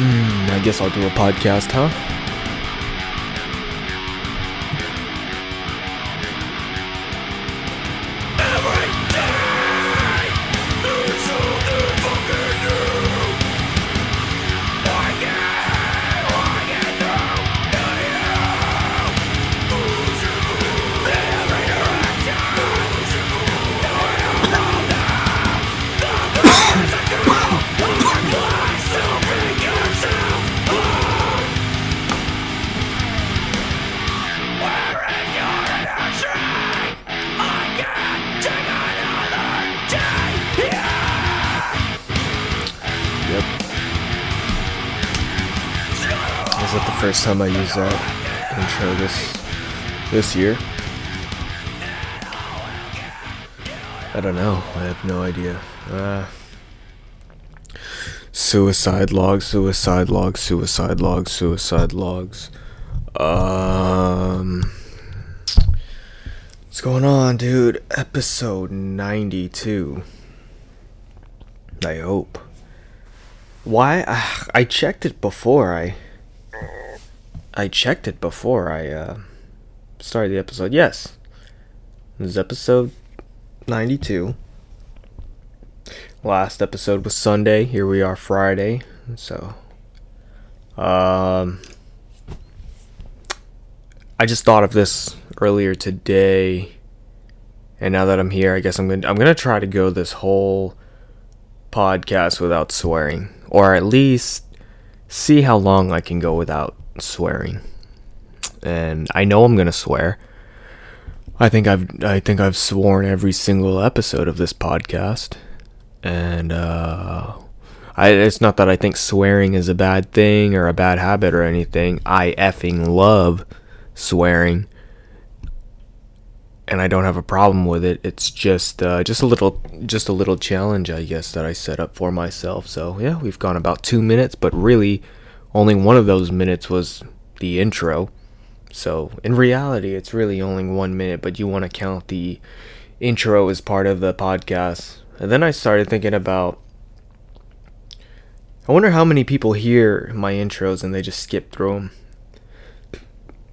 Mm, I guess I'll do a podcast, huh? Time I use that intro this this year? I don't know. I have no idea. Uh, suicide logs, suicide logs, suicide logs, suicide logs. Um, what's going on, dude? Episode ninety-two. I hope. Why? Ah, I checked it before I. I checked it before I uh, started the episode. Yes, this is episode ninety-two. Last episode was Sunday. Here we are Friday. So, um, I just thought of this earlier today, and now that I'm here, I guess I'm gonna I'm gonna try to go this whole podcast without swearing, or at least see how long I can go without swearing. And I know I'm gonna swear. I think I've I think I've sworn every single episode of this podcast, and uh, I it's not that I think swearing is a bad thing or a bad habit or anything. I effing love swearing and I don't have a problem with it. It's just uh, just a little just a little challenge, I guess, that I set up for myself. So yeah, we've gone about two minutes, but really, only one of those minutes was the intro. So in reality, it's really only one minute, but you want to count the intro as part of the podcast. And then I started thinking about. I wonder how many people hear my intros and they just skip through them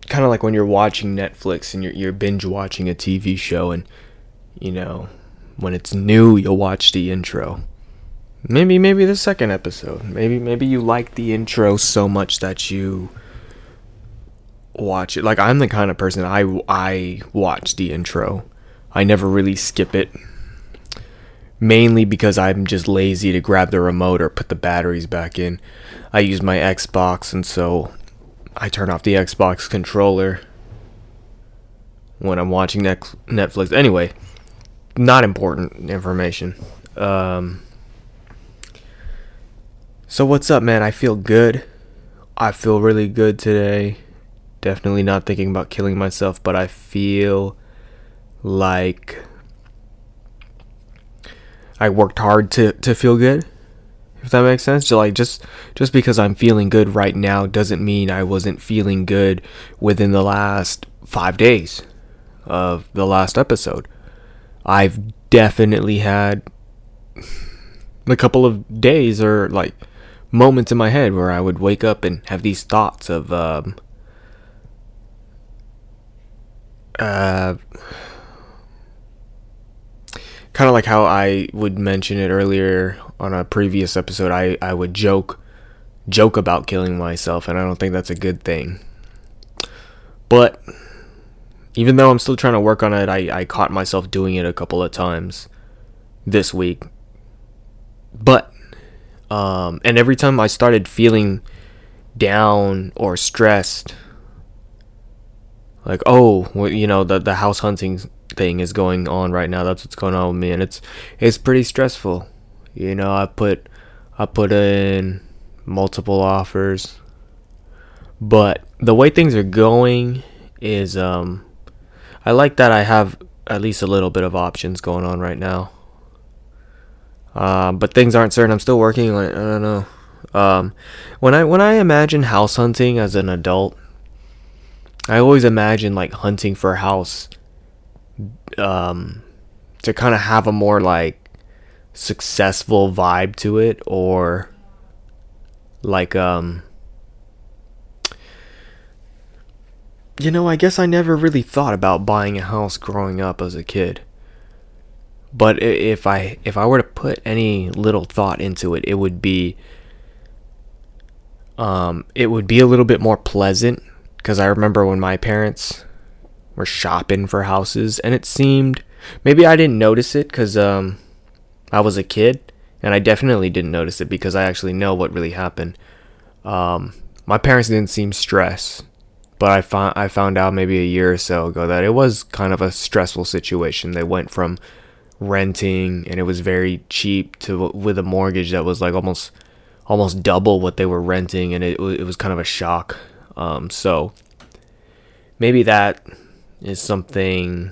kind of like when you're watching Netflix and you're you're binge watching a TV show and you know when it's new you'll watch the intro. Maybe maybe the second episode. Maybe maybe you like the intro so much that you watch it. Like I'm the kind of person I I watch the intro. I never really skip it. Mainly because I'm just lazy to grab the remote or put the batteries back in. I use my Xbox and so I turn off the Xbox controller when I'm watching Netflix. Anyway, not important information. Um, so what's up, man? I feel good. I feel really good today. Definitely not thinking about killing myself, but I feel like I worked hard to to feel good if that makes sense like just just because i'm feeling good right now doesn't mean i wasn't feeling good within the last five days of the last episode i've definitely had a couple of days or like moments in my head where i would wake up and have these thoughts of um uh kind of like how I would mention it earlier on a previous episode. I, I would joke joke about killing myself, and I don't think that's a good thing. But even though I'm still trying to work on it, I, I caught myself doing it a couple of times this week. But um, and every time I started feeling down or stressed, like oh, you know the the house hunting thing is going on right now. That's what's going on with me, and it's it's pretty stressful. You know, I put I put in multiple offers, but the way things are going is um, I like that I have at least a little bit of options going on right now. Uh, but things aren't certain. I'm still working. I don't know. Um, when I when I imagine house hunting as an adult, I always imagine like hunting for a house um, to kind of have a more like successful vibe to it or like um you know, I guess I never really thought about buying a house growing up as a kid. But if I if I were to put any little thought into it, it would be um it would be a little bit more pleasant because I remember when my parents were shopping for houses and it seemed maybe I didn't notice it cuz um I was a kid and I definitely didn't notice it because I actually know what really happened. Um my parents didn't seem stressed but I found I found out maybe a year or so ago that it was kind of a stressful situation. They went from renting and it was very cheap to with a mortgage that was like almost almost double what they were renting and it it was kind of a shock. Um, so maybe that is something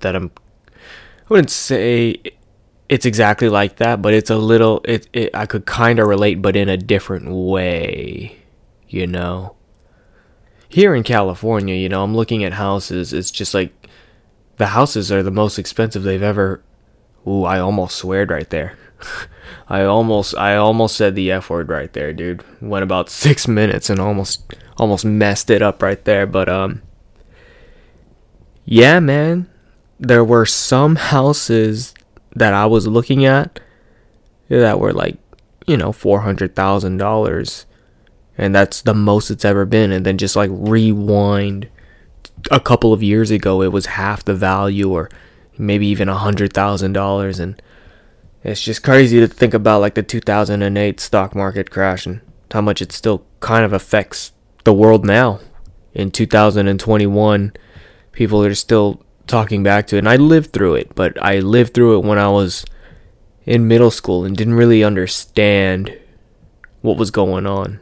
that I'm I wouldn't say it's exactly like that, but it's a little it, it I could kind of relate but in a different way, you know here in California, you know, I'm looking at houses. It's just like the houses are the most expensive they've ever. Ooh, I almost sweared right there. I almost, I almost said the f word right there, dude. Went about six minutes and almost, almost messed it up right there. But um, yeah, man, there were some houses that I was looking at that were like, you know, four hundred thousand dollars and that's the most it's ever been and then just like rewind a couple of years ago it was half the value or maybe even a hundred thousand dollars. And it's just crazy to think about like the 2008 stock market crash and how much it still kind of affects the world now. In 2021 people are still talking back to it and i lived through it but i lived through it when i was in middle school and didn't really understand what was going on.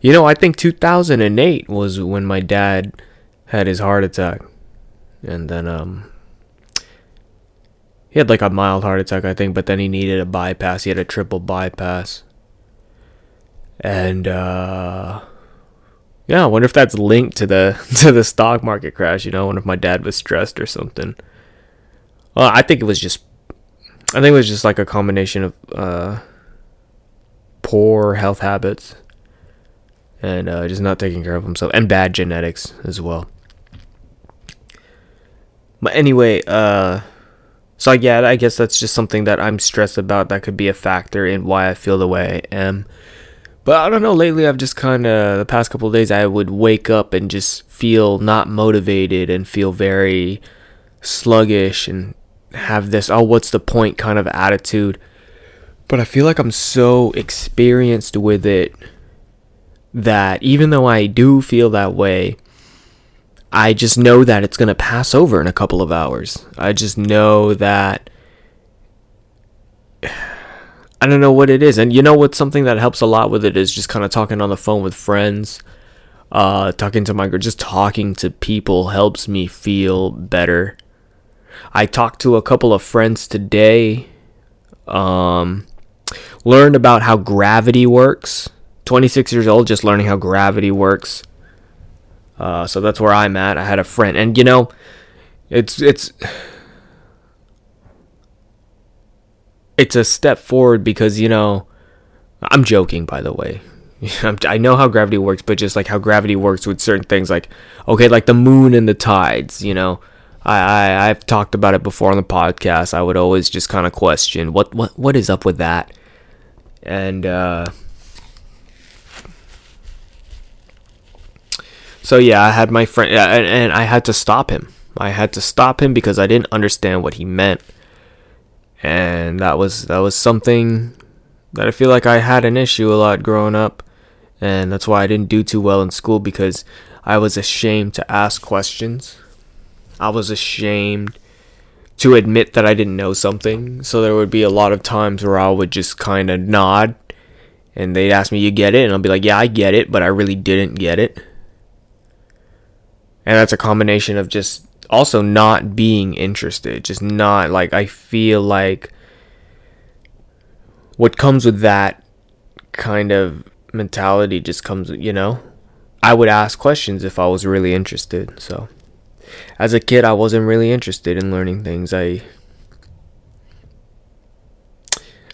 You know, I think 2008 was when my dad had his heart attack. And then um he had like a mild heart attack, I think, but then he needed a bypass. He had a triple bypass. And uh yeah, I wonder if that's linked to the to the stock market crash, you know, I wonder if my dad was stressed or something. Well, I think it was just I think it was just like a combination of uh poor health habits and uh, just not taking care of himself and bad genetics as well. But anyway, uh, so yeah, I guess that's just something that I'm stressed about. That could be a factor in why I feel the way I am. But I don't know. Lately, I've just kind of the past couple days, I would wake up and just feel not motivated and feel very sluggish and have this oh what's the point kind of attitude. But I feel like I'm so experienced with it that even though I do feel that way, I just know that it's going to pass over in a couple of hours. I just know that I don't know what it is. And you know what's something that helps a lot with it is just kind of talking on the phone with friends, uh talking to my girl, just talking to people helps me feel better. I talked to a couple of friends today um learned about how gravity works 26 years old, just learning how gravity works. Uh, so that's where I'm at. I had a friend, and you know, it's it's it's a step forward because you know, I'm joking by the way. I know how gravity works, but just like how gravity works with certain things, like okay, like the moon and the tides. You know, I, I I've talked about it before on the podcast. I would always just kind of question what what what is up with that, and. uh So yeah, I had my friend, and, and I had to stop him. I had to stop him because I didn't understand what he meant, and that was that was something that I feel like I had an issue a lot growing up, and that's why I didn't do too well in school because I was ashamed to ask questions. I was ashamed to admit that I didn't know something. So there would be a lot of times where I would just kind of nod and they'd ask me, You get it? And I'll be like, Yeah, I get it, but I really didn't get it and that's a combination of just also not being interested just not like i feel like what comes with that kind of mentality just comes you know? I would ask questions if i was really interested so. As a kid i wasn't really interested in learning things. I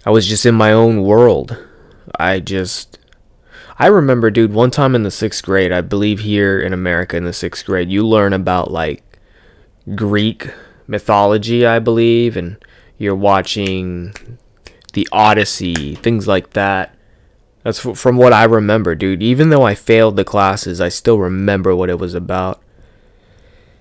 i was just in my own world. I just I remember, dude, one time in the sixth grade, I believe here in America in the sixth grade, you learn about like Greek mythology, I believe, and you're watching the Odyssey, things like that. That's from what I remember, dude. Even though I failed the classes, I still remember what it was about.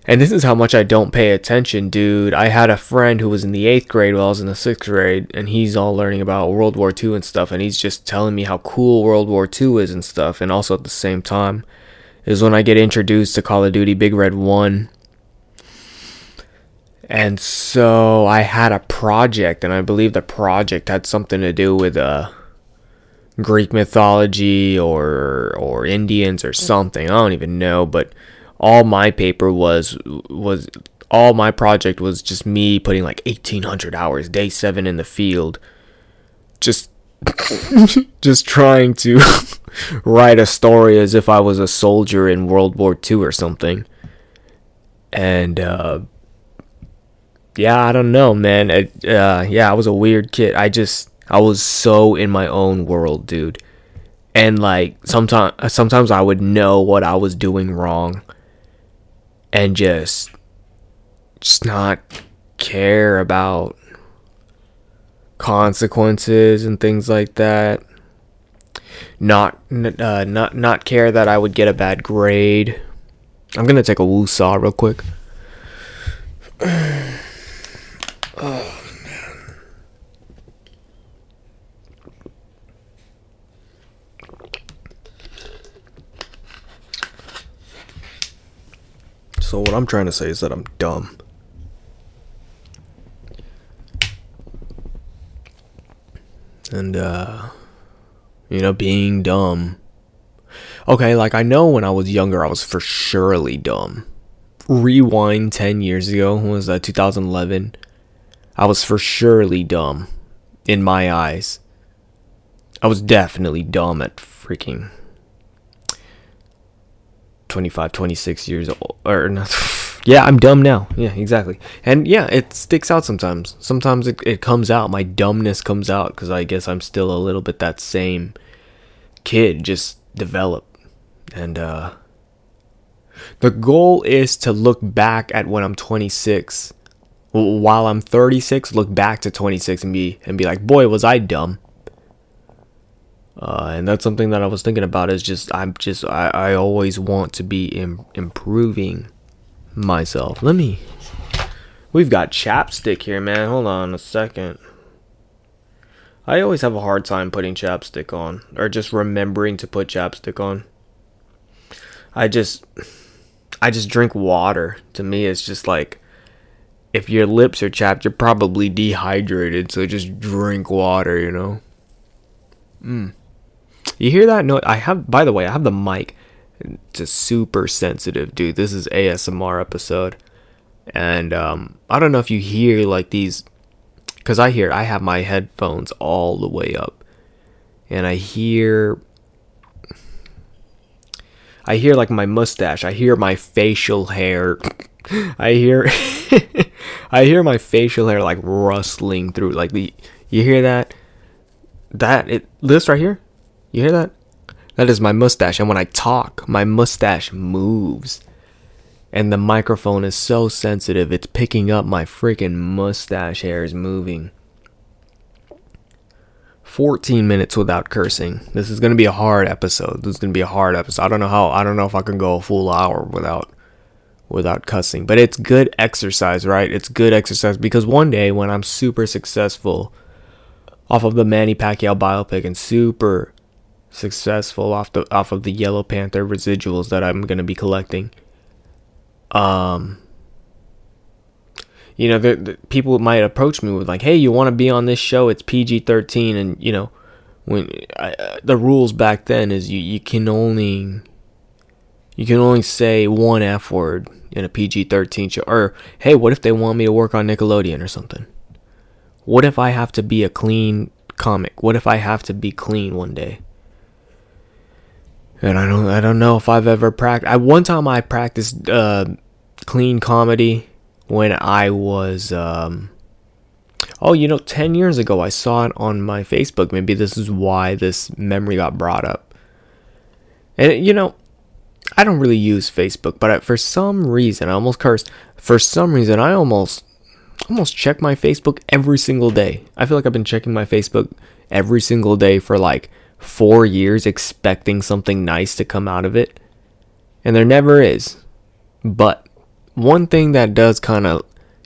And this is how much I don't pay attention, dude. I had a friend who was in the eighth grade while I was in the sixth grade, and he's all learning about World War II and stuff, and he's just telling me how cool World War II is and stuff. And also at the same time, is when I get introduced to Call of Duty Big Red 1. And so I had a project, and I believe the project had something to do with uh, Greek mythology or or Indians or something. I don't even know, but all my paper was was all my project was just me putting like 1800 hours day 7 in the field just just trying to write a story as if I was a soldier in World War II or something and uh yeah, I don't know, man. It, uh, yeah, I was a weird kid. I just I was so in my own world, dude. And like sometimes sometimes I would know what I was doing wrong and just just not care about consequences and things like that. Not uh, not not care that I would get a bad grade. I'm gonna take a woo saw real quick. Oh So what I'm trying to say is that I'm dumb. And uh you know, being dumb. Okay, like I know when I was younger I was for surely dumb. Rewind 10 years ago, was that 2011? I was for surely dumb in my eyes. I was definitely dumb at freaking 25, 26 years old. Or not. Yeah, I'm dumb now. Yeah, exactly. And yeah, it sticks out sometimes. Sometimes it, it comes out. My dumbness comes out because I guess I'm still a little bit that same kid, just develop. And uh, the goal is to look back at when I'm 26. While I'm 36, look back to 26 and be and be like, boy, was I dumb. Uh, and that's something that I was thinking about is just I'm just I, I always want to be Im- improving myself. Let me We've got chapstick here, man. Hold on a second. I always have a hard time putting chapstick on or just remembering to put chapstick on. I just I just drink water. To me it's just like if your lips are chapped, you're probably dehydrated, so just drink water, you know. Mm. You hear that? No, I have. By the way, I have the mic. It's a super sensitive, dude. This is ASMR episode, and um, I don't know if you hear like these, because I hear I have my headphones all the way up, and I hear. I hear like my mustache. I hear my facial hair. I hear I hear my facial hair like rustling through like the you hear that? That it this right here? You hear that? That is my mustache. And when I talk, my mustache moves. And the microphone is so sensitive, it's picking up my freaking mustache hairs moving. 14 minutes without cursing. This is going to be a hard episode. This is going to be a hard episode. I don't know how I don't know if I can go a full hour without without cussing, but it's good exercise, right? It's good exercise because one day when I'm super successful off of the Manny Pacquiao biopic and super successful off the off of the Yellow Panther residuals that I'm gonna be collecting. Um, you know, the, the people might approach me with like, "Hey, you want to be on this show? It's PG-13," and you know, when I, uh, the rules back then is you you can only you can only say one F word in a PG-13 show. Or hey, what if they want me to work on Nickelodeon or something? What if I have to be a clean comic? What if I have to be clean one day? And I don't I don't know if I've ever practiced. I one time I practiced uh, clean comedy when I was um, oh you know ten years ago I saw it on my Facebook. Maybe this is why this memory got brought up. And you know, I don't really use Facebook, but for some reason, I almost cursed. For some reason, I almost almost check my Facebook every single day. I feel like I've been checking my Facebook every single day for like 4 years expecting something nice to come out of it. And there never is. But one thing that does kind of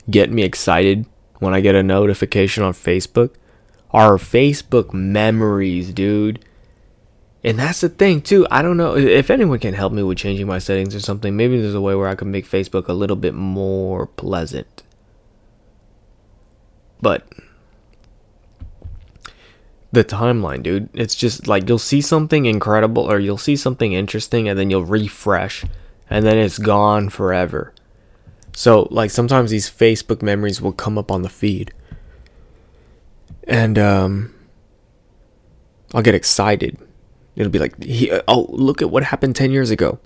get me excited when I get a notification on Facebook are Facebook memories, dude. And that's the thing too. I don't know if anyone can help me with changing my settings or something. Maybe there's a way where I can make Facebook a little bit more pleasant. But the timeline, dude, it's just like you'll see something incredible or you'll see something interesting and then you'll refresh and then it's gone forever. So, like sometimes these Facebook memories will come up on the feed. And um I'll get excited It'll be like, oh, look at what happened 10 years ago.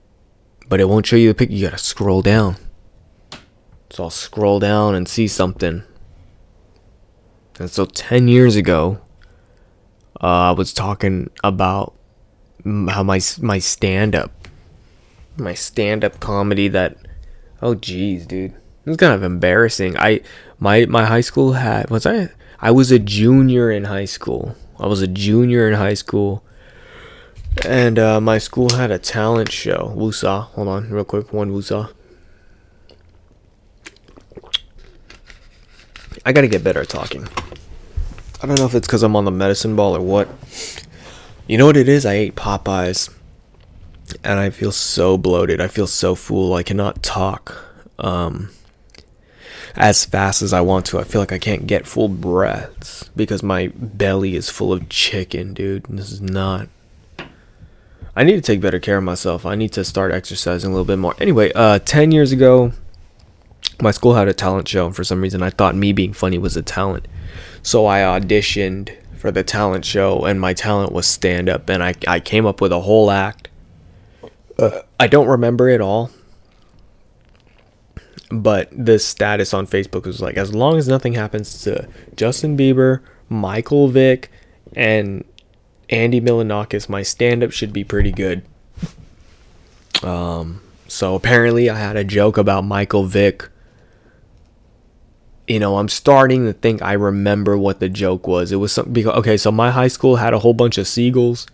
But it won't show you the picture. You gotta scroll down. So I'll scroll down and see something. And so 10 years ago, uh, I was talking about how my my stand up, my stand up comedy that, oh geez, dude, it's kind of embarrassing. I my my high school had was I I was a junior in high school. I was a junior in high school, and uh, my school had a talent show. Wusa. Hold on, real quick. One Wusa. I gotta get better at talking. I don't know if it's because I'm on the medicine ball or what. You know what it is? I ate Popeyes. And I feel so bloated. I feel so full. I cannot talk um, as fast as I want to. I feel like I can't get full breaths because my belly is full of chicken, dude. This is not I need to take better care of myself. I need to start exercising a little bit more. Anyway, uh, 10 years ago, my school had a talent show, and for some reason, I thought me being funny was a talent. So I auditioned for the talent show, and my talent was stand up, and I, I came up with a whole act. Uh, I don't remember it all, but the status on Facebook was like, as long as nothing happens to Justin Bieber, Michael Vick, and Andy Milonakis, my stand up should be pretty good. Um, so apparently I had a joke about Michael Vick. You know, I'm starting to think I remember what the joke was. It was something because okay, so my high school had a whole bunch of seagulls,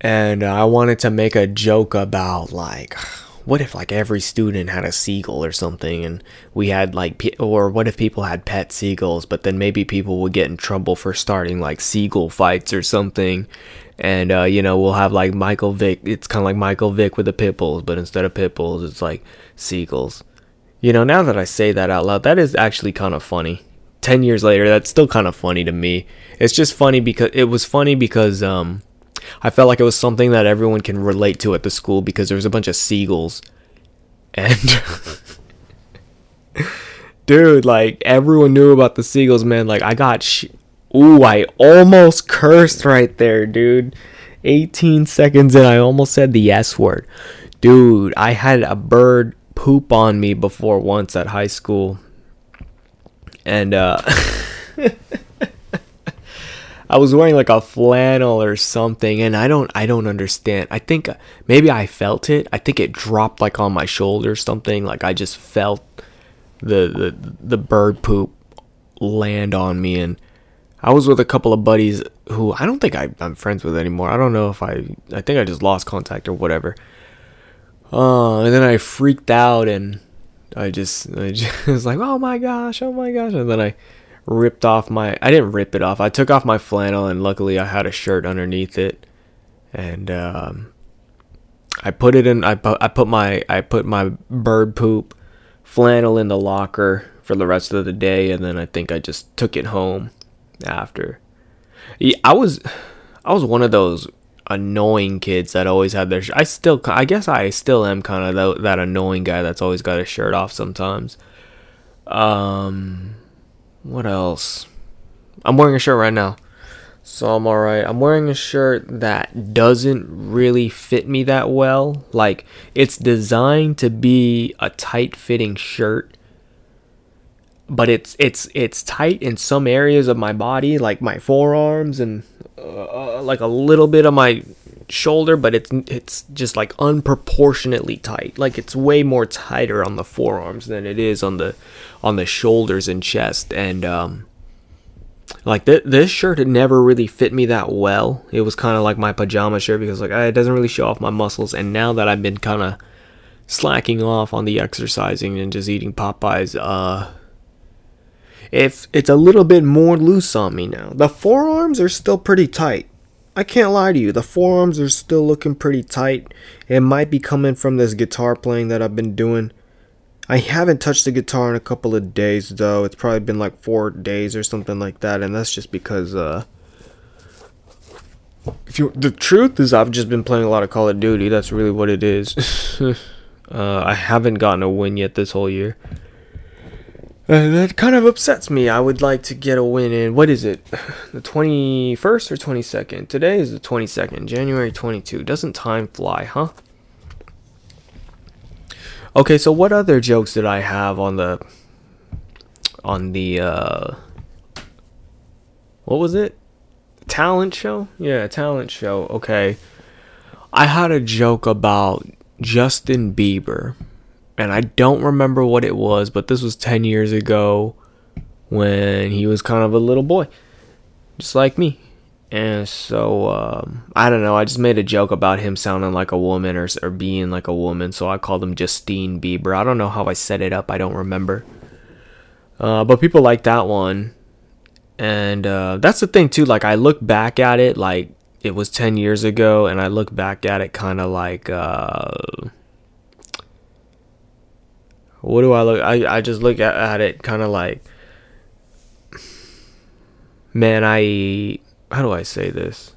and I wanted to make a joke about like what if like every student had a seagull or something and we had like or what if people had pet seagulls but then maybe people would get in trouble for starting like seagull fights or something and uh, you know we'll have like michael vick it's kind of like michael vick with the pit bulls but instead of pit bulls it's like seagulls you know now that i say that out loud that is actually kind of funny 10 years later that's still kind of funny to me it's just funny because it was funny because um I felt like it was something that everyone can relate to at the school because there was a bunch of seagulls. And dude, like everyone knew about the seagulls, man. Like I got sh- Ooh, I almost cursed right there, dude. 18 seconds in, I almost said the S word. Dude, I had a bird poop on me before once at high school. And uh I was wearing like a flannel or something, and I don't I don't understand. I think uh, maybe I felt it. I think it dropped like on my shoulder or something. Like I just felt the the the bird poop land on me, and I was with a couple of buddies who I don't think I, I'm friends with anymore. I don't know if I I think I just lost contact or whatever. Uh, and then I freaked out and I just I just was like, oh my gosh, oh my gosh, and then I ripped off my I didn't rip it off. I took off my flannel and luckily I had a shirt underneath it. And um, I put it in I put I put my I put my bird poop flannel in the locker for the rest of the day and then I think I just took it home after. I was I was one of those annoying kids that always had their sh- I still I guess I still am kind of that, that annoying guy that's always got his shirt off sometimes. Um what else? I'm wearing a shirt right now. So I'm alright. I'm wearing a shirt that doesn't really fit me that well. Like, it's designed to be a tight fitting shirt. But it's it's it's tight in some areas of my body, like my forearms and uh, like a little bit of my shoulder, but it's it's just like unproportionately tight. Like it's way more tighter on the forearms than it is on the on the shoulders and chest. And um, like th- this shirt had never really fit me that well. It was kind of like my pajama shirt because like it doesn't really show off my muscles. And now that I've been kind of slacking off on the exercising and just eating Popeyes, uh, if it's a little bit more loose on me now. The forearms are still pretty tight. I can't lie to you, the forearms are still looking pretty tight. It might be coming from this guitar playing that I've been doing. I haven't touched the guitar in a couple of days though. It's probably been like four days or something like that, and that's just because uh if you the truth is I've just been playing a lot of Call of Duty. That's really what it is. uh, I haven't gotten a win yet this whole year. Uh, that kind of upsets me. I would like to get a win in. What is it? The 21st or 22nd? Today is the 22nd, January 22. Doesn't time fly, huh? Okay, so what other jokes did I have on the on the uh what was it? Talent show? Yeah, talent show. Okay. I had a joke about Justin Bieber and I don't remember what it was, but this was 10 years ago when he was kind of a little boy, just like me. And so, um, I don't know, I just made a joke about him sounding like a woman or, or being like a woman, so I called him Justine Bieber. I don't know how I set it up, I don't remember. Uh, but people like that one. And uh, that's the thing, too. Like, I look back at it like it was 10 years ago, and I look back at it kind of like. Uh, what do I look? I, I just look at, at it kind of like, man, I how do I say this?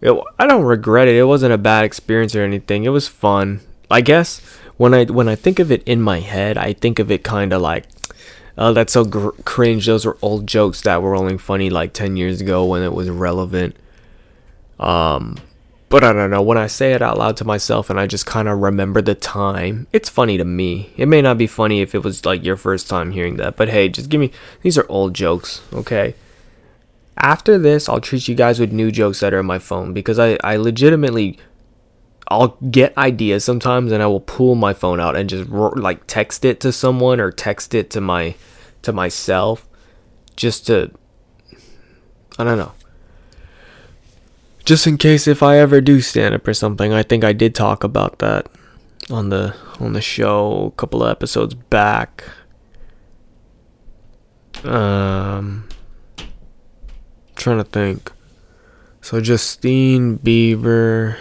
It, I don't regret it. It wasn't a bad experience or anything. It was fun. I guess when I when I think of it in my head, I think of it kind of like, oh, that's so gr- cringe. Those were old jokes that were only funny like ten years ago when it was relevant. Um, but I don't know, when I say it out loud to myself and I just kind of remember the time, it's funny to me. It may not be funny if it was like your first time hearing that, but hey, just give me, these are old jokes, okay? After this, I'll treat you guys with new jokes that are in my phone because I, I legitimately, I'll get ideas sometimes and I will pull my phone out and just like text it to someone or text it to my, to myself just to, I don't know just in case if I ever do stand up or something, I think I did talk about that on the on the show a couple of episodes back. Um trying to think. So Justine Bieber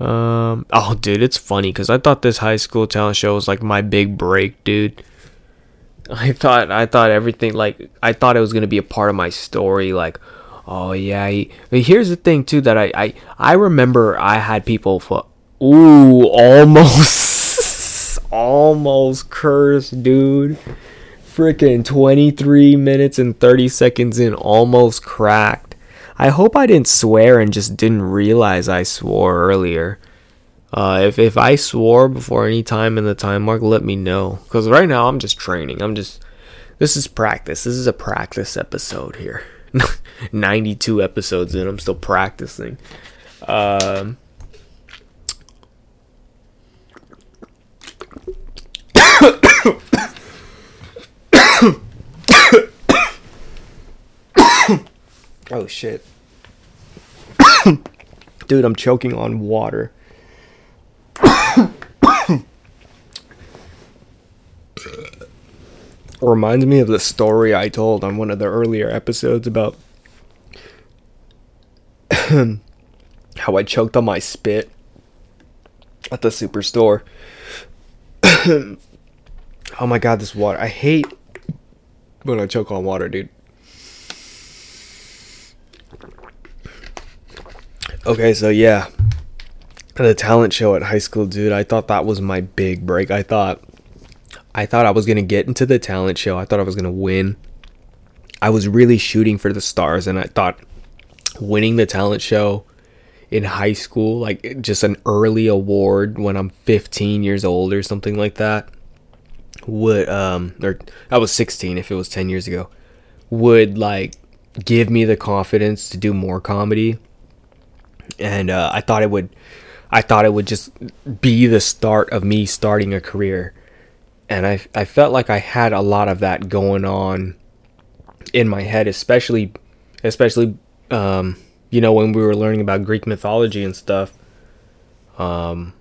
um oh dude, it's funny cuz I thought this high school talent show was like my big break, dude. I thought I thought everything like I thought it was going to be a part of my story like Oh yeah. He, here's the thing too that I, I I remember I had people for ooh almost almost cursed, dude. Freaking 23 minutes and 30 seconds in almost cracked. I hope I didn't swear and just didn't realize I swore earlier. Uh, if if I swore before any time in the time mark, let me know. Cause right now I'm just training. I'm just this is practice. This is a practice episode here. 92 episodes in. I'm still practicing. Um, oh shit. Dude, I'm choking on water. reminds me of the story I told on one of the earlier episodes about how I choked on my spit at the superstore. oh my god, this water. I hate when I choke on water, dude. Okay, so yeah. The talent show at high school, dude. I thought that was my big break. I thought I thought I was going to get into the talent show. I thought I was going to win. I was really shooting for the stars and I thought winning the talent show in high school, like just an early award when I'm 15 years old or something like that, would um or I was 16 if it was 10 years ago, would like give me the confidence to do more comedy. And uh, I thought it would, I thought it would just be the start of me starting a career. And I, I felt like I had a lot of that going on in my head, especially, especially, um, you know, when we were learning about Greek mythology and stuff. Um,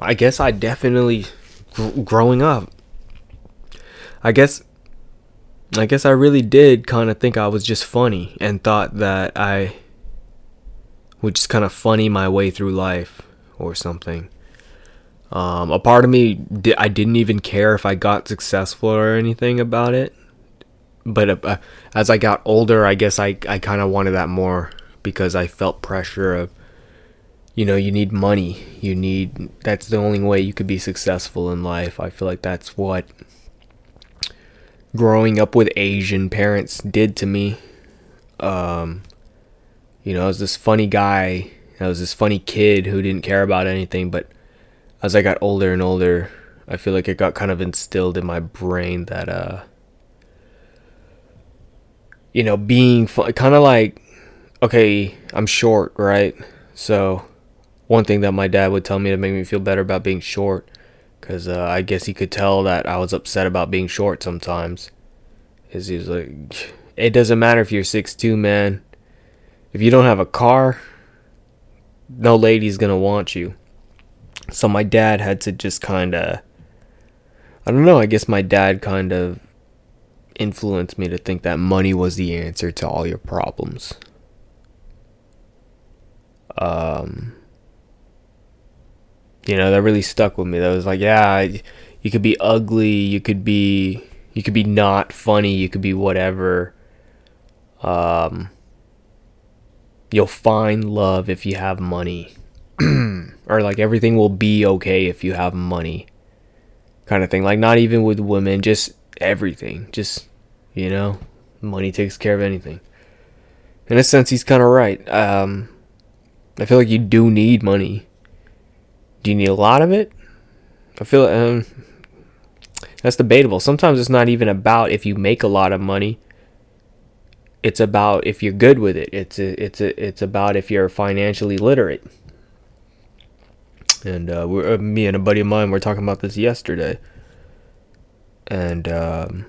I guess I definitely, gr- growing up, I guess I guess I really did kind of think I was just funny and thought that I would just kind of funny my way through life or something. Um, a part of me, I didn't even care if I got successful or anything about it. But uh, as I got older, I guess I, I kind of wanted that more because I felt pressure of, you know, you need money. You need, that's the only way you could be successful in life. I feel like that's what growing up with Asian parents did to me. Um, you know, I was this funny guy. I was this funny kid who didn't care about anything. But as I got older and older, I feel like it got kind of instilled in my brain that, uh, you know, being fun, kind of like, okay, I'm short, right? So, one thing that my dad would tell me to make me feel better about being short because uh, I guess he could tell that I was upset about being short sometimes. Is he was like, it doesn't matter if you're six two, man. If you don't have a car, no lady's gonna want you. So my dad had to just kind of, I don't know. I guess my dad kind of influenced me to think that money was the answer to all your problems. Um you know that really stuck with me that was like yeah you could be ugly you could be you could be not funny you could be whatever um you'll find love if you have money or like everything will be okay if you have money kind of thing like not even with women just everything just you know money takes care of anything in a sense he's kind of right um i feel like you do need money do you need a lot of it? I feel um, that's debatable. Sometimes it's not even about if you make a lot of money. It's about if you're good with it. It's a, it's a, it's about if you're financially literate. And uh, we're, uh, me and a buddy of mine were talking about this yesterday. And um,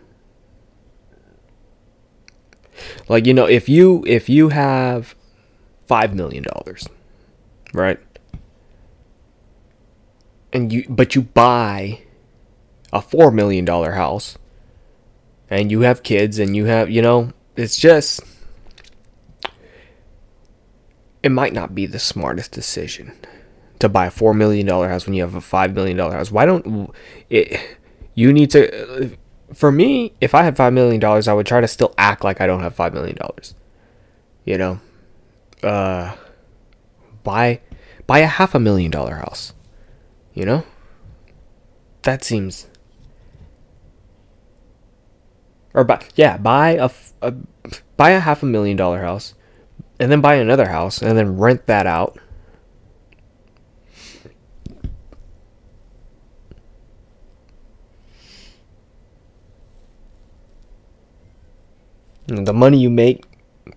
like you know, if you if you have five million dollars, right? and you but you buy a 4 million dollar house and you have kids and you have you know it's just it might not be the smartest decision to buy a 4 million dollar house when you have a 5 million dollar house why don't it you need to for me if i had 5 million dollars i would try to still act like i don't have 5 million dollars you know uh buy buy a half a million dollar house you know? That seems. Or buy, yeah, buy a, a buy a half a million dollar house, and then buy another house, and then rent that out. The money you make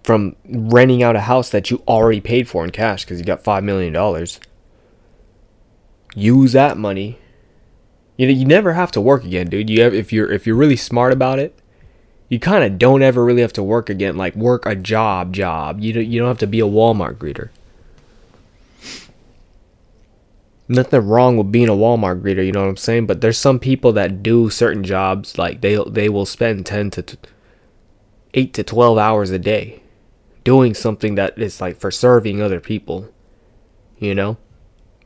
from renting out a house that you already paid for in cash because you got $5 million use that money. You know, you never have to work again, dude. You have, if you're if you're really smart about it, you kind of don't ever really have to work again. Like work a job, job. You don't you don't have to be a Walmart greeter. Nothing wrong with being a Walmart greeter, you know what I'm saying? But there's some people that do certain jobs like they they will spend 10 to 8 to 12 hours a day doing something that is like for serving other people, you know?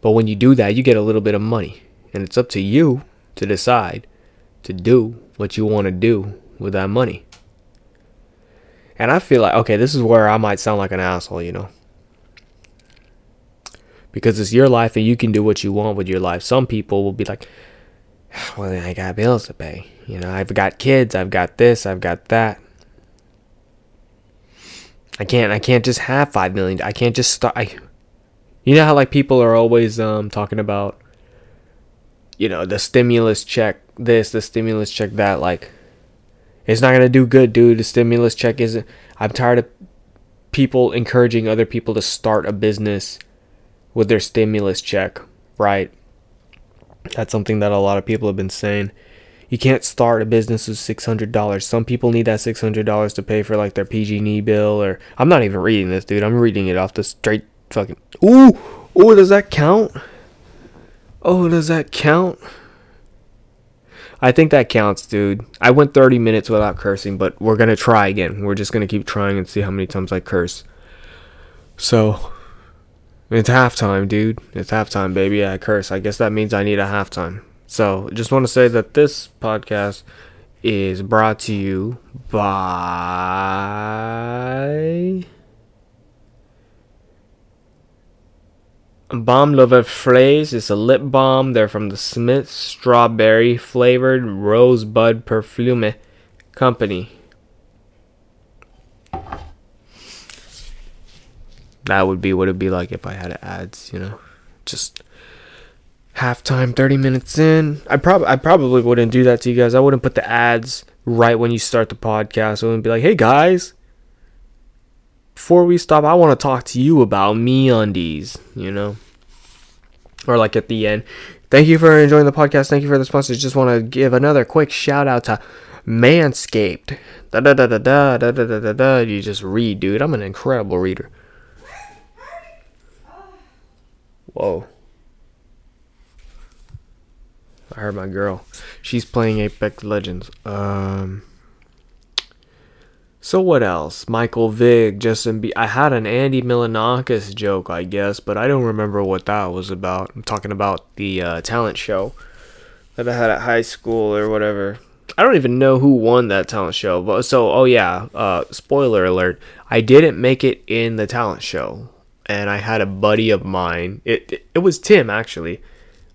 But when you do that, you get a little bit of money. And it's up to you to decide to do what you want to do with that money. And I feel like, okay, this is where I might sound like an asshole, you know? Because it's your life and you can do what you want with your life. Some people will be like, well, I got bills to pay. You know, I've got kids, I've got this, I've got that. I can't I can't just have 5 million. I can't just start I you know how like people are always um talking about you know the stimulus check this, the stimulus check that like It's not gonna do good, dude. The stimulus check isn't. I'm tired of people encouraging other people to start a business with their stimulus check, right? That's something that a lot of people have been saying. You can't start a business with six hundred dollars. Some people need that six hundred dollars to pay for like their PG&E bill, or I'm not even reading this, dude. I'm reading it off the straight fucking. Ooh, ooh, does that count? Oh, does that count? I think that counts, dude. I went 30 minutes without cursing, but we're going to try again. We're just going to keep trying and see how many times I curse. So, it's halftime, dude. It's halftime, baby. I curse. I guess that means I need a halftime. So, just want to say that this podcast is brought to you by. Balm Love Phrase is a lip balm. They're from the Smith Strawberry Flavored Rosebud Perfume Company. That would be what it'd be like if I had ads, you know. Just halftime, 30 minutes in. I probably I probably wouldn't do that to you guys. I wouldn't put the ads right when you start the podcast. I wouldn't be like, "Hey guys, before we stop, I want to talk to you about MeUndies, you know? Or like at the end. Thank you for enjoying the podcast. Thank you for the sponsors. Just want to give another quick shout out to Manscaped. Da da da da da da da da da da. You just read, dude. I'm an incredible reader. Whoa. I heard my girl. She's playing Apex Legends. Um so what else? Michael Vick, Justin B. I had an Andy Milonakis joke, I guess, but I don't remember what that was about. I'm talking about the uh, talent show that I had at high school or whatever. I don't even know who won that talent show. But so, oh yeah, uh, spoiler alert. I didn't make it in the talent show, and I had a buddy of mine. It it, it was Tim actually.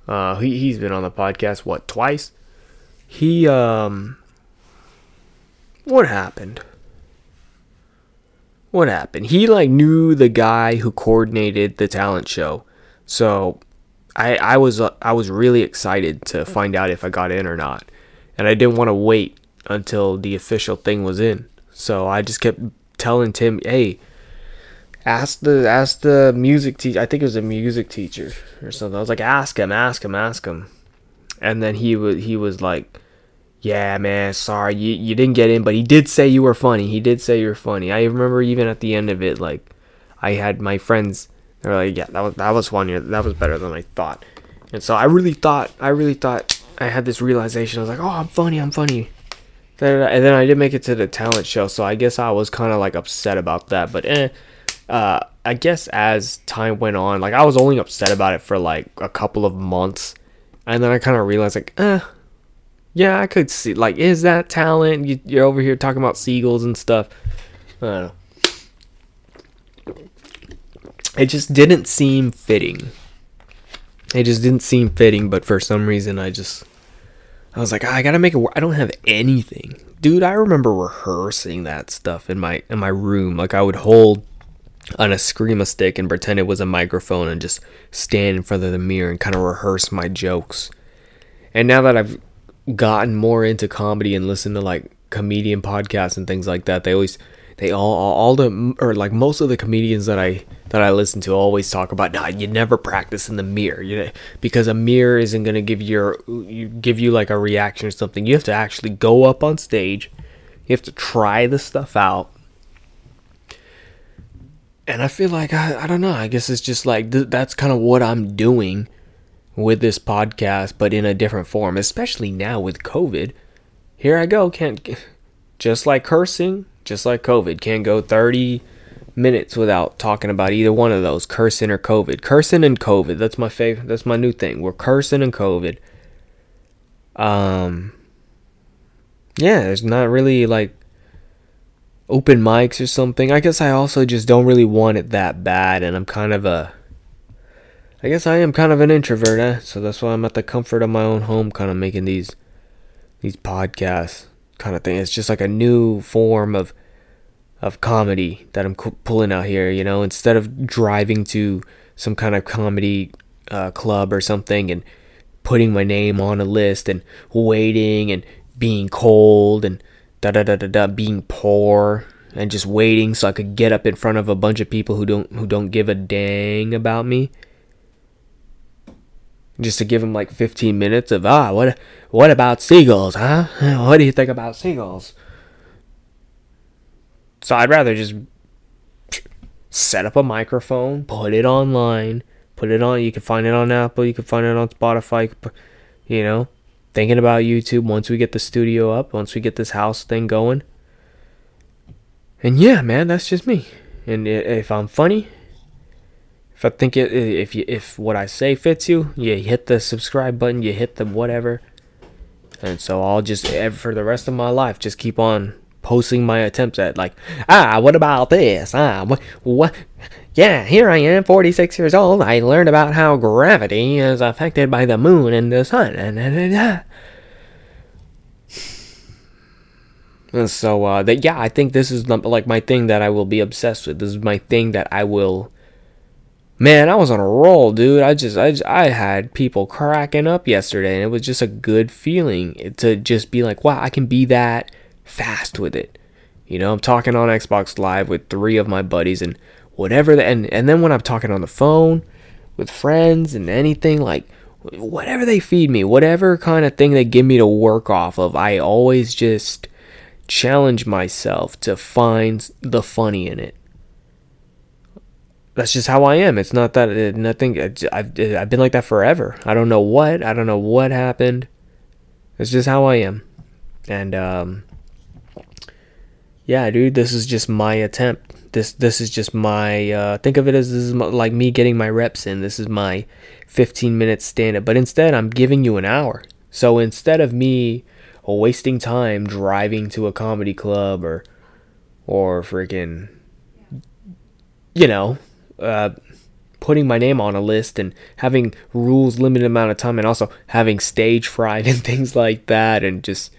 Uh, he he's been on the podcast what twice. He um. What happened? what happened? He like knew the guy who coordinated the talent show. So I I was uh, I was really excited to find out if I got in or not. And I didn't want to wait until the official thing was in. So I just kept telling Tim, "Hey, ask the ask the music teacher. I think it was a music teacher or something. I was like, "Ask him, ask him, ask him." And then he was he was like yeah, man, sorry, you, you didn't get in, but he did say you were funny. He did say you were funny. I remember even at the end of it, like, I had my friends, they were like, yeah, that was, that was funny. That was better than I thought. And so I really thought, I really thought I had this realization. I was like, oh, I'm funny, I'm funny. And then I did make it to the talent show, so I guess I was kind of like upset about that. But eh, uh, I guess as time went on, like I was only upset about it for like a couple of months, and then I kind of realized like, eh, yeah, I could see. Like, is that talent? You, you're over here talking about seagulls and stuff. I don't know. It just didn't seem fitting. It just didn't seem fitting, but for some reason, I just. I was like, oh, I gotta make it work. I don't have anything, dude. I remember rehearsing that stuff in my in my room. Like I would hold on a screamo stick and pretend it was a microphone and just stand in front of the mirror and kind of rehearse my jokes. And now that I've gotten more into comedy and listened to like comedian podcasts and things like that, they always they all all the or like most of the comedians that I that I listen to always talk about nah you never practice in the mirror you know, because a mirror isn't gonna give your you give you like a reaction or something you have to actually go up on stage you have to try the stuff out and I feel like I, I don't know I guess it's just like th- that's kind of what I'm doing with this podcast, but in a different form, especially now with COVID. Here I go, can't just like cursing, just like COVID, can't go 30 minutes without talking about either one of those, cursing or COVID. Cursing and COVID, that's my favorite, that's my new thing. We're cursing and COVID. Um yeah, there's not really like open mics or something. I guess I also just don't really want it that bad and I'm kind of a I guess I am kind of an introvert, eh? So that's why I'm at the comfort of my own home, kind of making these these podcasts, kind of thing. It's just like a new form of of comedy that I'm pulling out here. You know, instead of driving to some kind of comedy uh, club or something and putting my name on a list and waiting and being cold and da da da da da being poor and just waiting so I could get up in front of a bunch of people who don't who don't give a dang about me. Just to give them like 15 minutes of ah what what about seagulls, huh? What do you think about seagulls? So I'd rather just set up a microphone, put it online, put it on. You can find it on Apple, you can find it on Spotify, you know. Thinking about YouTube once we get the studio up, once we get this house thing going. And yeah, man, that's just me. And if I'm funny, if I think it, if you, if what I say fits you, you hit the subscribe button, you hit the whatever. And so I'll just for the rest of my life just keep on posting my attempts at like, ah, what about this? Ah, what, what? Yeah, here I am, 46 years old. I learned about how gravity is affected by the moon and the sun. And, so, uh, that yeah, I think this is like my thing that I will be obsessed with. This is my thing that I will. Man, I was on a roll, dude. I just, I, just, I had people cracking up yesterday, and it was just a good feeling to just be like, wow, I can be that fast with it. You know, I'm talking on Xbox Live with three of my buddies and whatever the, and and then when I'm talking on the phone with friends and anything like whatever they feed me, whatever kind of thing they give me to work off of, I always just challenge myself to find the funny in it. That's just how I am. It's not that it, nothing. Uh, I've uh, I've been like that forever. I don't know what. I don't know what happened. It's just how I am, and um, yeah, dude, this is just my attempt. This this is just my uh, think of it as this is my, like me getting my reps in. This is my 15 minute stand up, but instead I'm giving you an hour. So instead of me wasting time driving to a comedy club or or freaking you know, uh, putting my name on a list and having rules limited amount of time and also having stage fright and things like that and just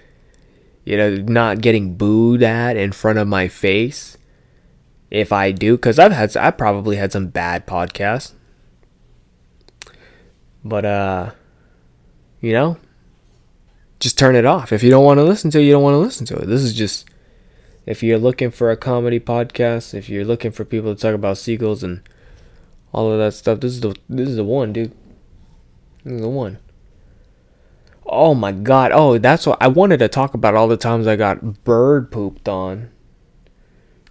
you know, not getting booed at in front of my face. If I do, because I've had, I probably had some bad podcasts. But, uh, you know, just turn it off. If you don't want to listen to it, you don't want to listen to it. This is just, if you're looking for a comedy podcast, if you're looking for people to talk about seagulls and all of that stuff, this is the, this is the one, dude. This is the one. Oh my god. Oh, that's what I wanted to talk about all the times I got bird pooped on.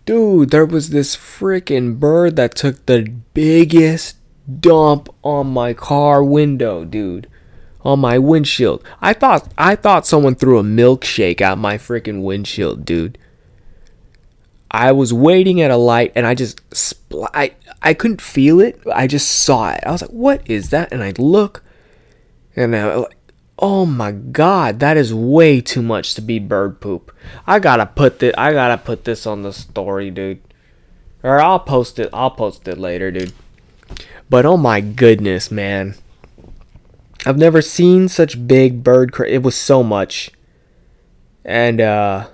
Dude, there was this freaking bird that took the biggest dump on my car window, dude. On my windshield. I thought I thought someone threw a milkshake at my freaking windshield, dude. I was waiting at a light and I just spl- I I couldn't feel it. I just saw it. I was like, "What is that?" And I look and I Oh my god, that is way too much to be bird poop. I gotta put this I gotta put this on the story, dude. Or I'll post it I'll post it later, dude. But oh my goodness, man. I've never seen such big bird cra- it was so much. And uh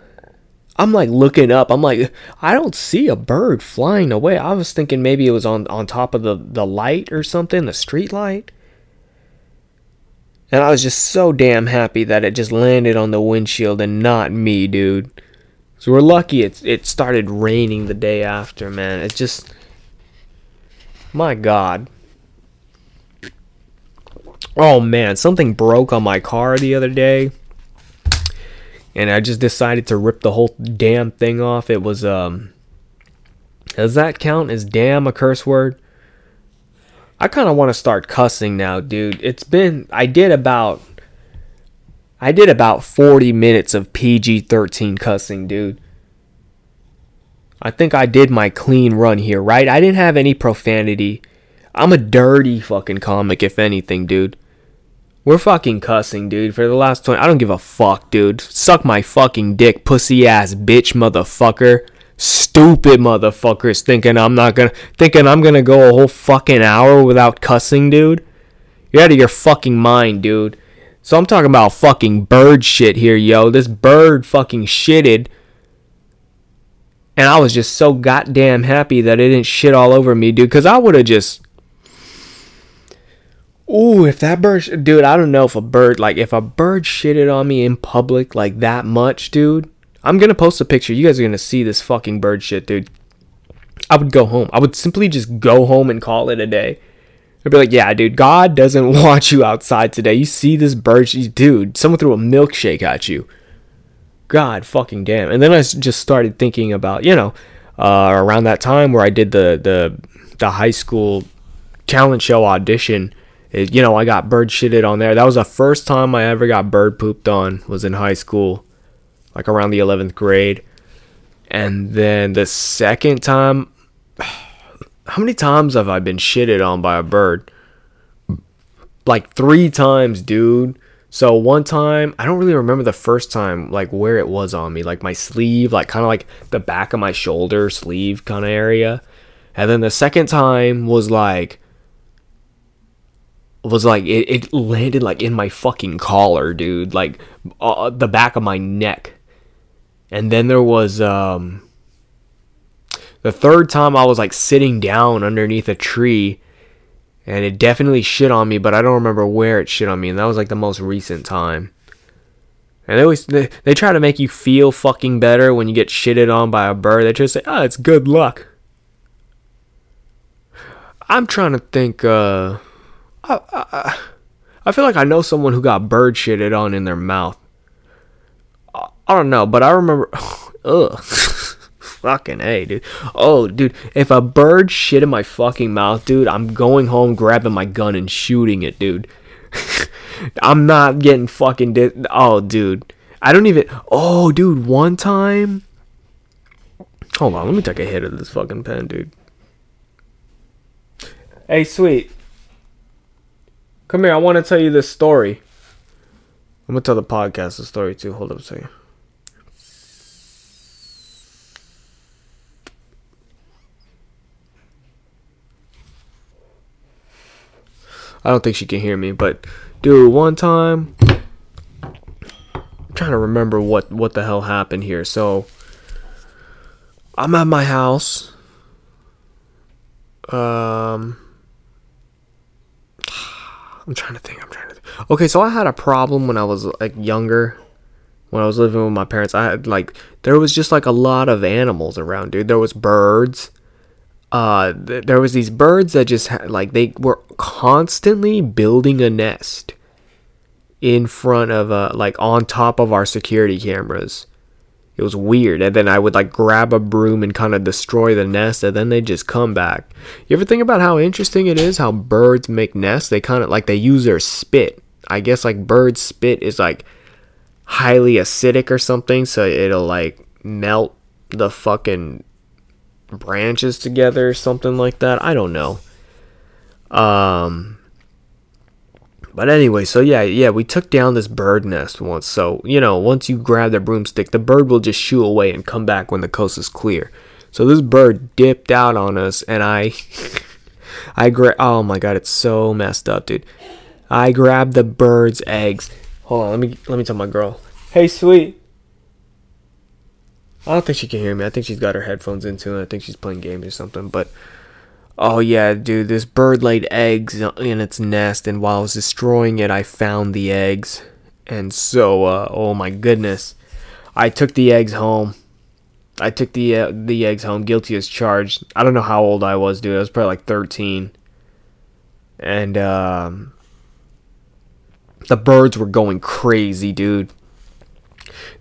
I'm like looking up. I'm like, I don't see a bird flying away. I was thinking maybe it was on on top of the the light or something, the street light. And I was just so damn happy that it just landed on the windshield and not me, dude. So we're lucky it it started raining the day after, man. It just my god. Oh man, something broke on my car the other day. And I just decided to rip the whole damn thing off. It was um Does that count? as damn a curse word? I kind of want to start cussing now, dude. It's been I did about I did about 40 minutes of PG-13 cussing, dude. I think I did my clean run here, right? I didn't have any profanity. I'm a dirty fucking comic if anything, dude. We're fucking cussing, dude. For the last 20 I don't give a fuck, dude. Suck my fucking dick, pussy ass bitch motherfucker stupid motherfuckers thinking I'm not gonna thinking I'm gonna go a whole fucking hour without cussing, dude. You're out of your fucking mind, dude. So I'm talking about fucking bird shit here, yo. This bird fucking shitted. And I was just so goddamn happy that it didn't shit all over me, dude. Cause I would have just Ooh, if that bird, dude, I don't know if a bird, like, if a bird shitted on me in public like that much, dude, I'm gonna post a picture. You guys are gonna see this fucking bird shit, dude. I would go home. I would simply just go home and call it a day. I'd be like, yeah, dude, God doesn't want you outside today. You see this bird, shit, dude, someone threw a milkshake at you. God fucking damn. And then I just started thinking about, you know, uh, around that time where I did the, the, the high school talent show audition. It, you know, I got bird shitted on there. That was the first time I ever got bird pooped on was in high school, like around the 11th grade. And then the second time, how many times have I been shitted on by a bird? Like three times, dude. So one time, I don't really remember the first time, like where it was on me, like my sleeve, like kind of like the back of my shoulder, sleeve kind of area. And then the second time was like, was like it, it landed like in my fucking collar, dude, like uh, the back of my neck. And then there was um the third time I was like sitting down underneath a tree and it definitely shit on me, but I don't remember where it shit on me, and that was like the most recent time. And they always they, they try to make you feel fucking better when you get shitted on by a bird. They just say, "Oh, it's good luck." I'm trying to think. Uh, I, I I feel like I know someone who got bird shitted on in their mouth. I, don't know, but I remember. Ugh. fucking A, dude. Oh, dude, if a bird shit in my fucking mouth, dude, I'm going home, grabbing my gun, and shooting it, dude. I'm not getting fucking. Di- oh, dude. I don't even. Oh, dude, one time. Hold on, let me take a hit of this fucking pen, dude. Hey, sweet. Come here, I want to tell you this story. I'm gonna tell the podcast the story too. Hold up a second. I don't think she can hear me, but dude, one time I'm trying to remember what what the hell happened here. So I'm at my house. Um I'm trying to think. I'm trying to think. Okay, so I had a problem when I was like younger. When I was living with my parents, I had like there was just like a lot of animals around, dude. There was birds uh, th- there was these birds that just like they were constantly building a nest in front of uh like on top of our security cameras. It was weird, and then I would like grab a broom and kind of destroy the nest, and then they just come back. You ever think about how interesting it is how birds make nests? They kind of like they use their spit. I guess like bird spit is like highly acidic or something, so it'll like melt the fucking branches together or something like that. I don't know. Um but anyway, so yeah, yeah, we took down this bird nest once. So, you know, once you grab the broomstick, the bird will just shoo away and come back when the coast is clear. So this bird dipped out on us and I I gra- oh my god, it's so messed up, dude. I grabbed the bird's eggs. Hold on, let me let me tell my girl. Hey, sweet. I don't think she can hear me. I think she's got her headphones into and I think she's playing games or something. But oh yeah, dude, this bird laid eggs in its nest, and while I was destroying it, I found the eggs, and so uh, oh my goodness, I took the eggs home. I took the uh, the eggs home, guilty as charged. I don't know how old I was, dude. I was probably like thirteen, and um, the birds were going crazy, dude.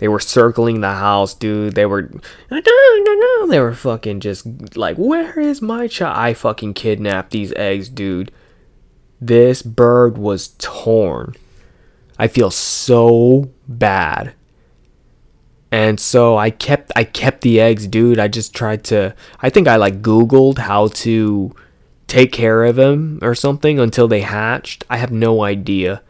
They were circling the house, dude. They were, no no no they were fucking just like, where is my child? I fucking kidnapped these eggs, dude. This bird was torn. I feel so bad. And so I kept I kept the eggs, dude. I just tried to I think I like googled how to take care of them or something until they hatched. I have no idea.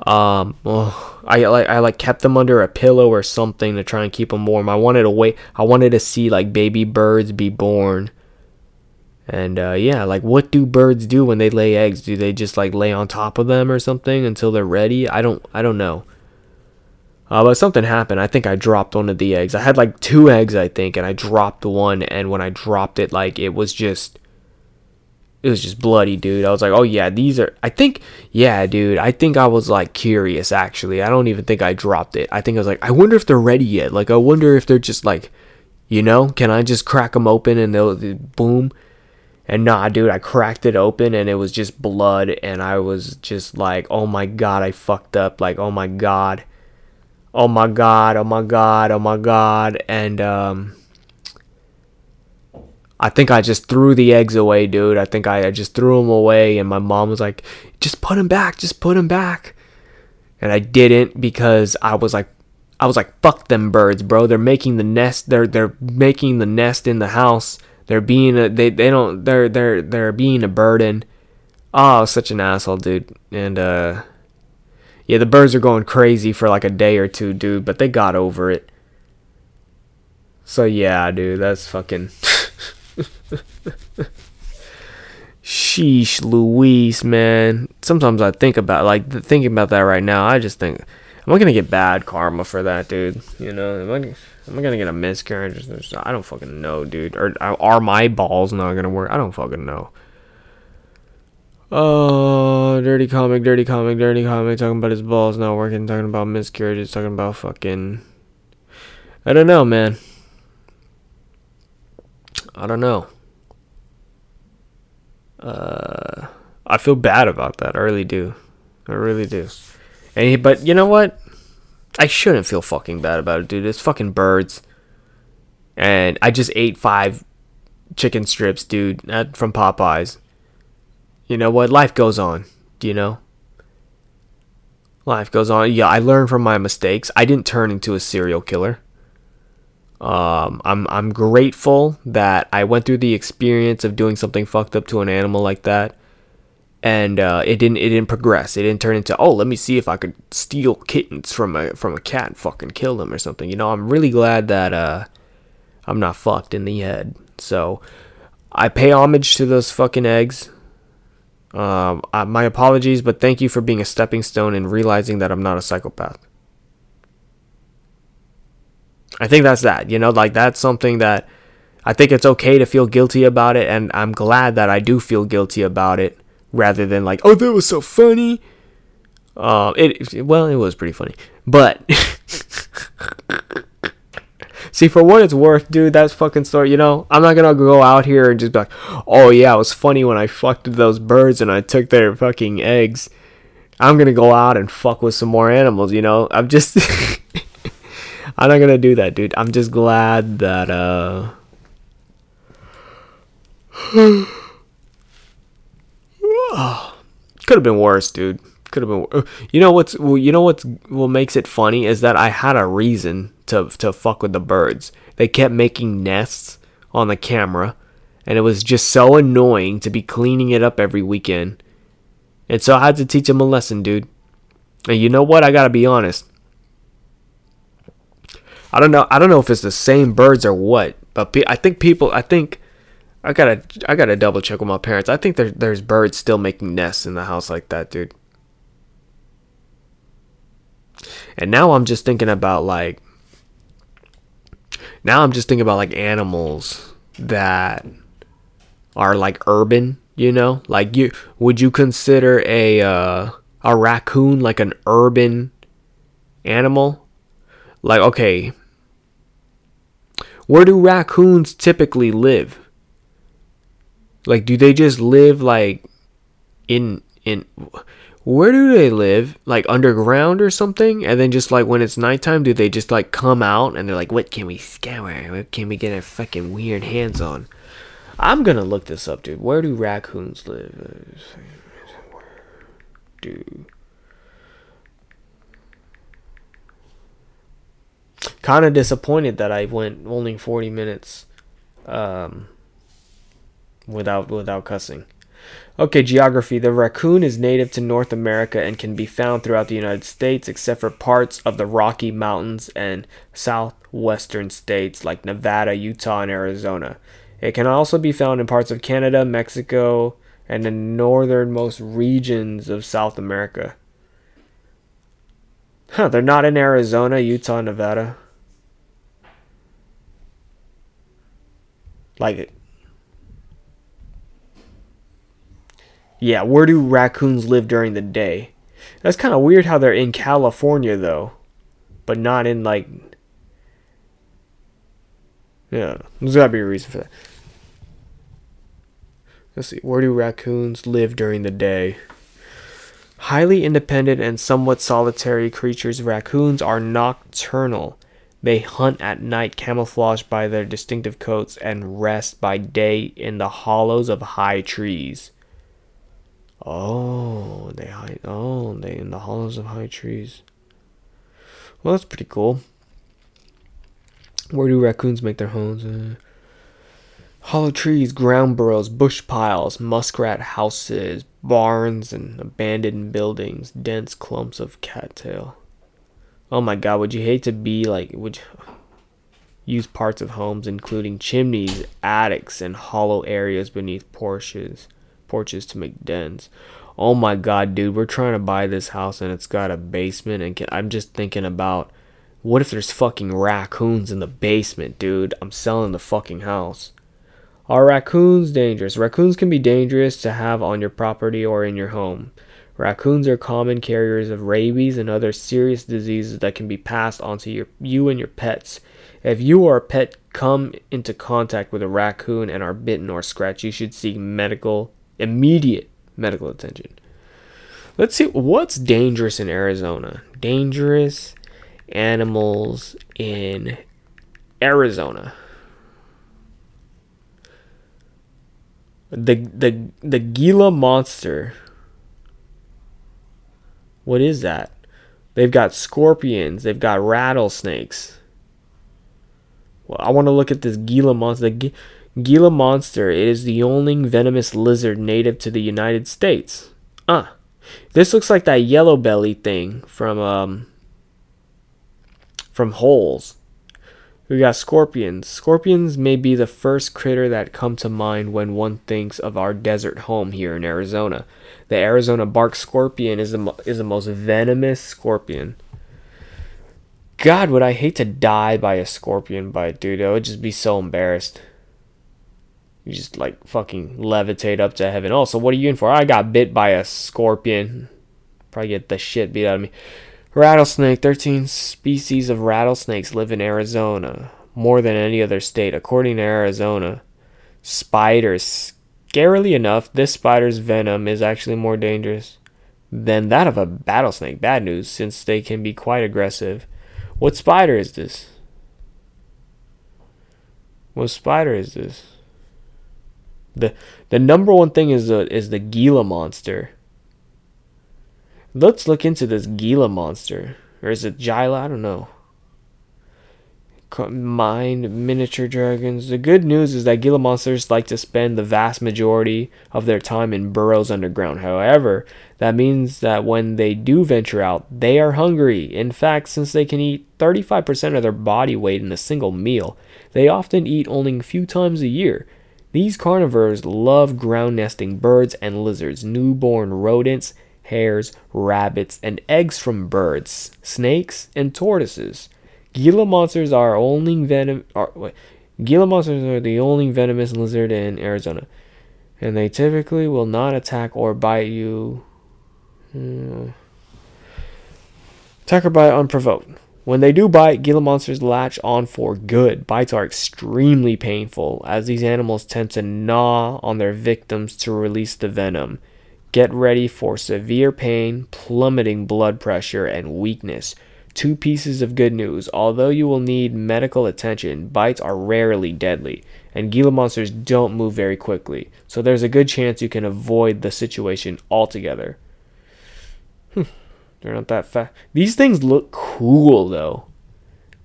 Um, oh, I like I like kept them under a pillow or something to try and keep them warm. I wanted to wait. I wanted to see like baby birds be born. And uh, yeah, like what do birds do when they lay eggs? Do they just like lay on top of them or something until they're ready? I don't I don't know. Uh, but something happened. I think I dropped one of the eggs. I had like two eggs, I think, and I dropped one. And when I dropped it, like it was just it was just bloody, dude. I was like, oh yeah, these are. I think, yeah, dude. I think I was like curious. Actually, I don't even think I dropped it. I think I was like, I wonder if they're ready yet. Like, I wonder if they're just like, you know, can I just crack them open and they'll boom. And nah, dude, I cracked it open and it was just blood, and I was just like, oh my god, I fucked up. Like, oh my god, oh my god, oh my god, oh my god, and um I think I just threw the eggs away, dude. I think I, I just threw them away, and my mom was like, "Just put them back, just put them back." And I didn't because I was like, I was like, "Fuck them birds, bro. They're making the nest. They're they're making the nest in the house. They're being a they they don't they're they're they're being a burden." Oh, such an asshole, dude. And uh, yeah, the birds are going crazy for like a day or two, dude. But they got over it. So yeah, dude, that's fucking. Sheesh, Louise, man. Sometimes I think about like thinking about that right now. I just think, am I gonna get bad karma for that, dude? You know, am I, am I gonna get a miscarriage? I don't fucking know, dude. Or uh, are my balls not gonna work? I don't fucking know. Oh, dirty comic, dirty comic, dirty comic. Talking about his balls not working. Talking about miscarriages. Talking about fucking. I don't know, man. I don't know. Uh, I feel bad about that. I really do. I really do. And he, but you know what? I shouldn't feel fucking bad about it, dude. It's fucking birds. And I just ate five chicken strips, dude, from Popeyes. You know what? Life goes on. Do you know? Life goes on. Yeah, I learned from my mistakes. I didn't turn into a serial killer. Um, I'm I'm grateful that I went through the experience of doing something fucked up to an animal like that, and uh, it didn't it didn't progress. It didn't turn into oh let me see if I could steal kittens from a from a cat and fucking kill them or something. You know I'm really glad that uh, I'm not fucked in the head. So I pay homage to those fucking eggs. Um, uh, my apologies, but thank you for being a stepping stone and realizing that I'm not a psychopath. I think that's that. You know, like that's something that I think it's okay to feel guilty about it, and I'm glad that I do feel guilty about it rather than like, oh, that was so funny. Uh, it well, it was pretty funny, but see, for what it's worth, dude, that's fucking story. You know, I'm not gonna go out here and just be like, oh yeah, it was funny when I fucked those birds and I took their fucking eggs. I'm gonna go out and fuck with some more animals. You know, I'm just. I'm not gonna do that, dude. I'm just glad that uh could have been worse, dude. Could have been. Uh, you know what's well, you know what's what makes it funny is that I had a reason to to fuck with the birds. They kept making nests on the camera, and it was just so annoying to be cleaning it up every weekend. And so I had to teach them a lesson, dude. And you know what? I gotta be honest. I don't know. I don't know if it's the same birds or what, but pe- I think people. I think I gotta. I gotta double check with my parents. I think there, there's birds still making nests in the house like that, dude. And now I'm just thinking about like. Now I'm just thinking about like animals that are like urban. You know, like you would you consider a uh, a raccoon like an urban animal? Like okay, where do raccoons typically live? Like do they just live like in in where do they live? Like underground or something? And then just like when it's nighttime, do they just like come out and they're like, what can we scour? What can we get our fucking weird hands on? I'm gonna look this up, dude. Where do raccoons live? Where do kind of disappointed that I went only 40 minutes um, without without cussing. Okay, geography. The raccoon is native to North America and can be found throughout the United States except for parts of the Rocky Mountains and southwestern states like Nevada, Utah, and Arizona. It can also be found in parts of Canada, Mexico, and the northernmost regions of South America. Huh, they're not in Arizona, Utah, Nevada. Like it? Yeah, where do raccoons live during the day? That's kind of weird how they're in California though, but not in like. Yeah, there's gotta be a reason for that. Let's see. Where do raccoons live during the day? Highly independent and somewhat solitary creatures, raccoons are nocturnal. They hunt at night, camouflaged by their distinctive coats, and rest by day in the hollows of high trees. Oh, they hide. Oh, they in the hollows of high trees. Well, that's pretty cool. Where do raccoons make their homes? Uh, hollow trees, ground burrows, bush piles, muskrat houses, barns, and abandoned buildings, dense clumps of cattail. Oh my god, would you hate to be like, would you use parts of homes, including chimneys, attics, and hollow areas beneath porches, porches to make dens? Oh my god, dude, we're trying to buy this house and it's got a basement, and can, I'm just thinking about what if there's fucking raccoons in the basement, dude? I'm selling the fucking house. Are raccoons dangerous? Raccoons can be dangerous to have on your property or in your home. Raccoons are common carriers of rabies and other serious diseases that can be passed on to your, you and your pets. If you or a pet come into contact with a raccoon and are bitten or scratched, you should seek medical, immediate medical attention. Let's see what's dangerous in Arizona. Dangerous animals in Arizona. The the the Gila monster. What is that? They've got scorpions. They've got rattlesnakes. Well, I want to look at this Gila monster. The Gila monster it is the only venomous lizard native to the United States. Ah, this looks like that yellow belly thing from um from holes. We got scorpions. Scorpions may be the first critter that come to mind when one thinks of our desert home here in Arizona. The Arizona bark scorpion is the is the most venomous scorpion. God, would I hate to die by a scorpion bite, dude? I would just be so embarrassed. You just like fucking levitate up to heaven. Also, what are you in for? I got bit by a scorpion. Probably get the shit beat out of me. Rattlesnake 13 species of rattlesnakes live in Arizona, more than any other state. According to Arizona, spiders. Scarily enough, this spider's venom is actually more dangerous than that of a rattlesnake. Bad news, since they can be quite aggressive. What spider is this? What spider is this? The the number one thing is the is the Gila monster. Let's look into this Gila monster. Or is it Gila? I don't know. Mind miniature dragons. The good news is that Gila monsters like to spend the vast majority of their time in burrows underground. However, that means that when they do venture out, they are hungry. In fact, since they can eat 35% of their body weight in a single meal, they often eat only a few times a year. These carnivores love ground nesting birds and lizards, newborn rodents, hares, rabbits, and eggs from birds, snakes, and tortoises. Gila monsters are only venom. Are, wait, Gila monsters are the only venomous lizard in Arizona, and they typically will not attack or bite you. Hmm. Attack or bite unprovoked. When they do bite, Gila monsters latch on for good. Bites are extremely painful, as these animals tend to gnaw on their victims to release the venom. Get ready for severe pain, plummeting blood pressure, and weakness. Two pieces of good news. Although you will need medical attention, bites are rarely deadly, and Gila monsters don't move very quickly, so there's a good chance you can avoid the situation altogether. Hmm, they're not that fast. These things look cool, though.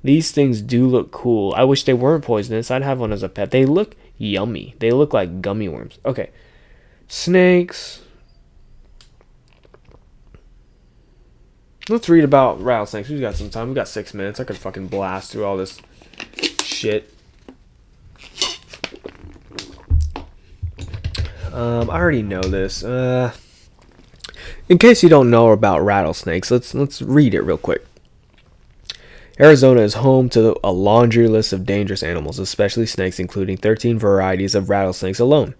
These things do look cool. I wish they weren't poisonous. I'd have one as a pet. They look yummy. They look like gummy worms. Okay. Snakes. Let's read about rattlesnakes. We've got some time. We've got six minutes. I could fucking blast through all this shit. Um, I already know this. Uh, in case you don't know about rattlesnakes, let's let's read it real quick. Arizona is home to a laundry list of dangerous animals, especially snakes, including 13 varieties of rattlesnakes alone,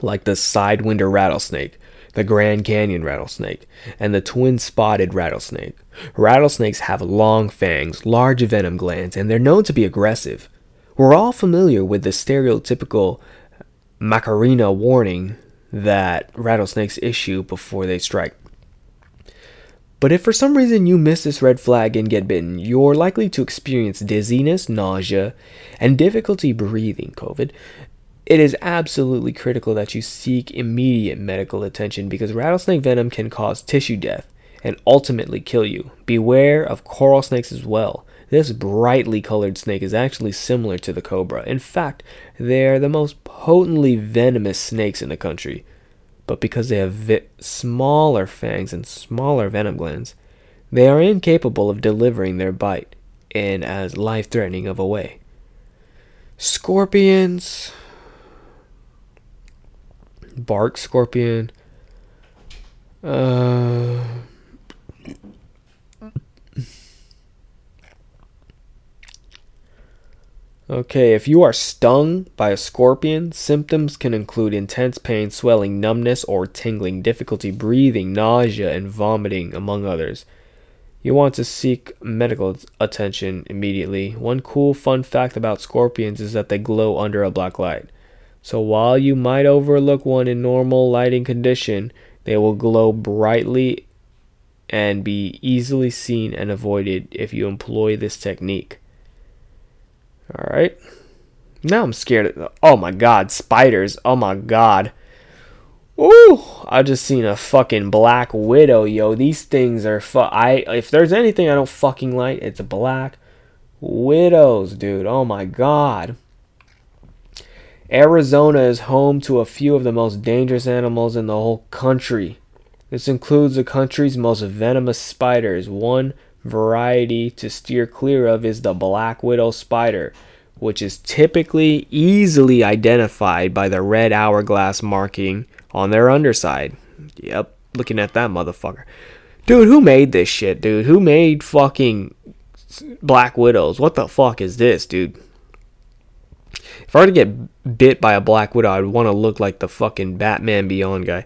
like the sidewinder rattlesnake, the Grand Canyon rattlesnake, and the twin spotted rattlesnake. Rattlesnakes have long fangs, large venom glands, and they're known to be aggressive. We're all familiar with the stereotypical Macarena warning that rattlesnakes issue before they strike. But if for some reason you miss this red flag and get bitten, you're likely to experience dizziness, nausea, and difficulty breathing COVID. It is absolutely critical that you seek immediate medical attention because rattlesnake venom can cause tissue death and ultimately kill you. Beware of coral snakes as well. This brightly colored snake is actually similar to the cobra. In fact, they're the most potently venomous snakes in the country but because they have vi- smaller fangs and smaller venom glands, they are incapable of delivering their bite in as life threatening of a way. Scorpions, bark scorpion, uh, Okay, if you are stung by a scorpion, symptoms can include intense pain, swelling, numbness, or tingling, difficulty breathing, nausea, and vomiting, among others. You want to seek medical attention immediately. One cool fun fact about scorpions is that they glow under a black light. So while you might overlook one in normal lighting condition, they will glow brightly and be easily seen and avoided if you employ this technique. All right. Now I'm scared. Of, oh my god, spiders. Oh my god. Ooh, I just seen a fucking black widow, yo. These things are fu- I if there's anything I don't fucking like, it's black widows, dude. Oh my god. Arizona is home to a few of the most dangerous animals in the whole country. This includes the country's most venomous spiders. One variety to steer clear of is the black widow spider, which is typically easily identified by the red hourglass marking on their underside. Yep, looking at that motherfucker. Dude, who made this shit, dude? Who made fucking black widows? What the fuck is this, dude? If I were to get bit by a black widow, I'd want to look like the fucking Batman Beyond guy.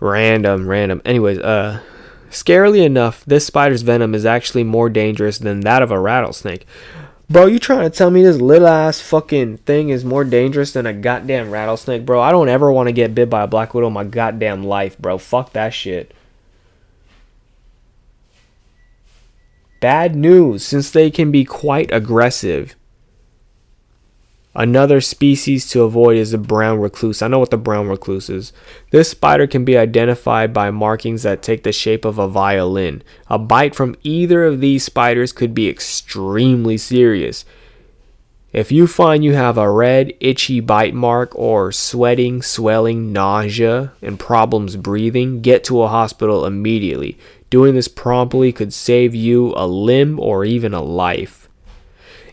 Random, random. Anyways, uh, Scarily enough, this spider's venom is actually more dangerous than that of a rattlesnake. Bro, you trying to tell me this little ass fucking thing is more dangerous than a goddamn rattlesnake, bro? I don't ever want to get bit by a black widow in my goddamn life, bro. Fuck that shit. Bad news, since they can be quite aggressive. Another species to avoid is the brown recluse. I know what the brown recluse is. This spider can be identified by markings that take the shape of a violin. A bite from either of these spiders could be extremely serious. If you find you have a red, itchy bite mark or sweating, swelling, nausea, and problems breathing, get to a hospital immediately. Doing this promptly could save you a limb or even a life.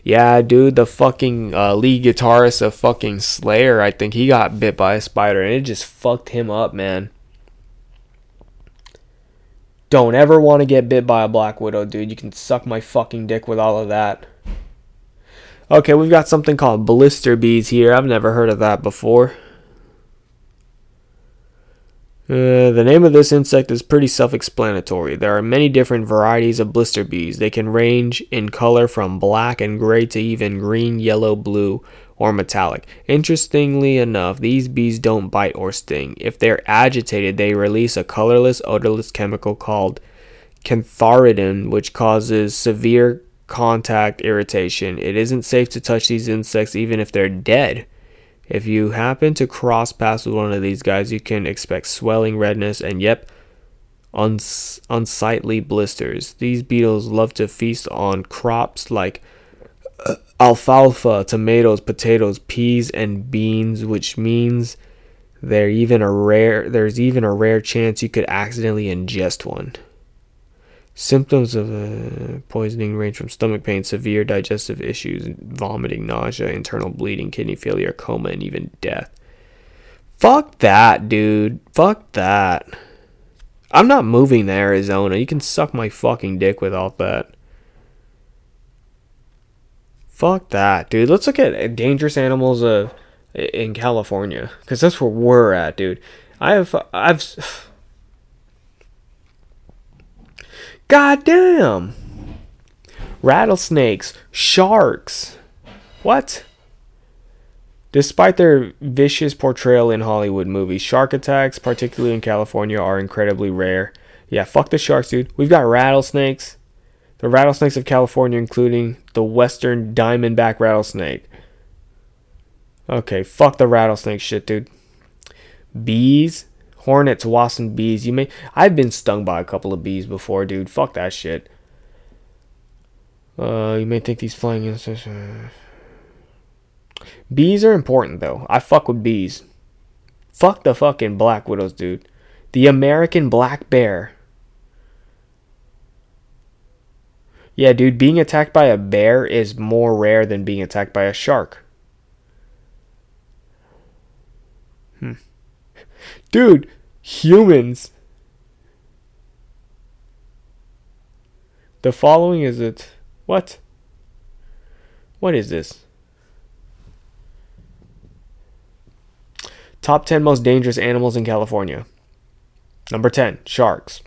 Yeah, dude, the fucking uh, lead guitarist of fucking Slayer, I think he got bit by a spider and it just fucked him up, man. Don't ever want to get bit by a black widow, dude. You can suck my fucking dick with all of that. Okay, we've got something called blister bees here. I've never heard of that before. Uh, the name of this insect is pretty self explanatory. There are many different varieties of blister bees. They can range in color from black and gray to even green, yellow, blue, or metallic. Interestingly enough, these bees don't bite or sting. If they're agitated, they release a colorless, odorless chemical called cantharidin, which causes severe contact irritation. It isn't safe to touch these insects even if they're dead. If you happen to cross paths with one of these guys, you can expect swelling, redness, and yep, uns- unsightly blisters. These beetles love to feast on crops like uh, alfalfa, tomatoes, potatoes, peas, and beans, which means there even a rare there's even a rare chance you could accidentally ingest one. Symptoms of uh, poisoning range from stomach pain, severe digestive issues, vomiting, nausea, internal bleeding, kidney failure, coma, and even death. Fuck that, dude. Fuck that. I'm not moving to Arizona. You can suck my fucking dick with all that. Fuck that, dude. Let's look at dangerous animals uh, in California. Because that's where we're at, dude. I have I've God damn. Rattlesnakes, sharks. What? Despite their vicious portrayal in Hollywood movies, shark attacks, particularly in California, are incredibly rare. Yeah, fuck the sharks, dude. We've got rattlesnakes. The rattlesnakes of California, including the western diamondback rattlesnake. Okay, fuck the rattlesnake shit, dude. Bees, hornets, wasps, and bees. You may. I've been stung by a couple of bees before, dude. Fuck that shit. Uh, you may think these flying insects. Bees are important though. I fuck with bees. Fuck the fucking black widows, dude. The American black bear. Yeah, dude, being attacked by a bear is more rare than being attacked by a shark. Hmm. Dude, humans. The following is it. What? What is this? Top 10 most dangerous animals in California. Number 10, sharks.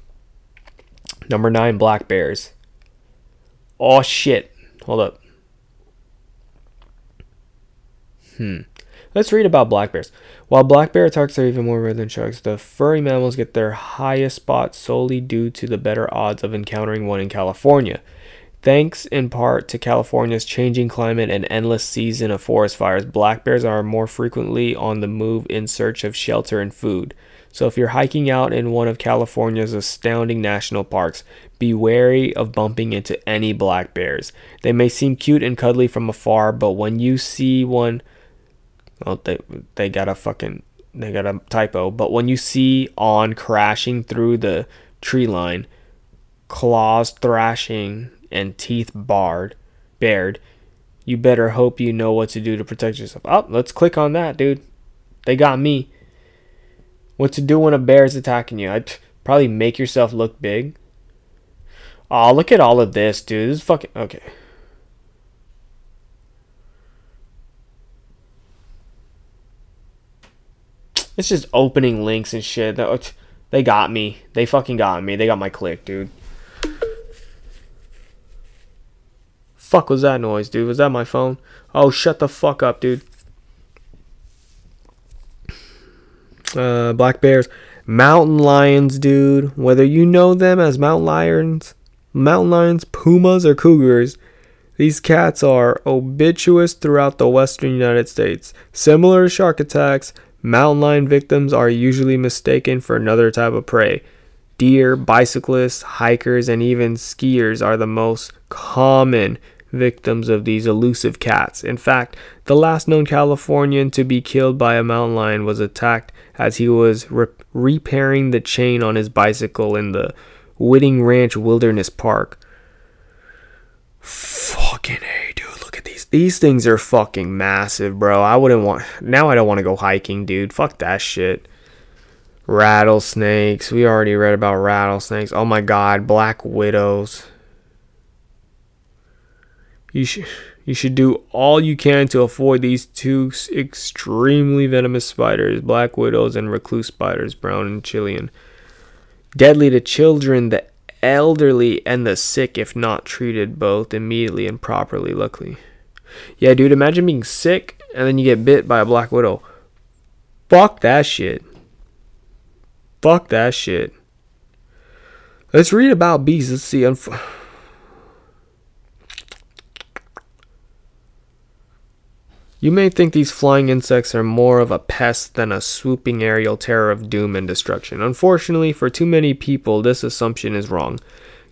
Number 9, black bears. Oh shit. Hold up. Hmm. Let's read about black bears. While black bear attacks are even more rare than sharks, the furry mammals get their highest spot solely due to the better odds of encountering one in California. Thanks in part to California's changing climate and endless season of forest fires, black bears are more frequently on the move in search of shelter and food. So if you're hiking out in one of California's astounding national parks, be wary of bumping into any black bears. They may seem cute and cuddly from afar, but when you see one well they they got a fucking they got a typo, but when you see on crashing through the tree line, claws thrashing and teeth barred, bared, you better hope you know what to do to protect yourself. Oh, let's click on that, dude. They got me. What to do when a bear is attacking you? I'd probably make yourself look big. Oh, look at all of this, dude. This is fucking okay. It's just opening links and shit. They got me. They fucking got me. They got my click, dude. fuck was that noise, dude? Was that my phone? Oh, shut the fuck up, dude. Uh, black bears, mountain lions, dude. Whether you know them as mountain lions, mountain lions, pumas, or cougars, these cats are ubiquitous throughout the western United States. Similar to shark attacks, mountain lion victims are usually mistaken for another type of prey. Deer, bicyclists, hikers, and even skiers are the most common victims of these elusive cats. In fact, the last known Californian to be killed by a mountain lion was attacked as he was re- repairing the chain on his bicycle in the Whiting Ranch Wilderness Park. Fucking A, dude, these. Things are fucking massive, bro. I wouldn't want. Now I don't want to go hiking, dude. Fuck that shit. Rattlesnakes. We already read about rattlesnakes. Oh my god, black widows. You should you should do all you can to avoid these two extremely venomous spiders, black widows and recluse spiders, brown and Chilean. Deadly to children, the elderly, and the sick if not treated both immediately and properly, luckily. Yeah, dude, imagine being sick and then you get bit by a black widow. Fuck that shit. Fuck that shit. Let's read about bees. Let's see. Unf- You may think these flying insects are more of a pest than a swooping aerial terror of doom and destruction. Unfortunately, for too many people, this assumption is wrong.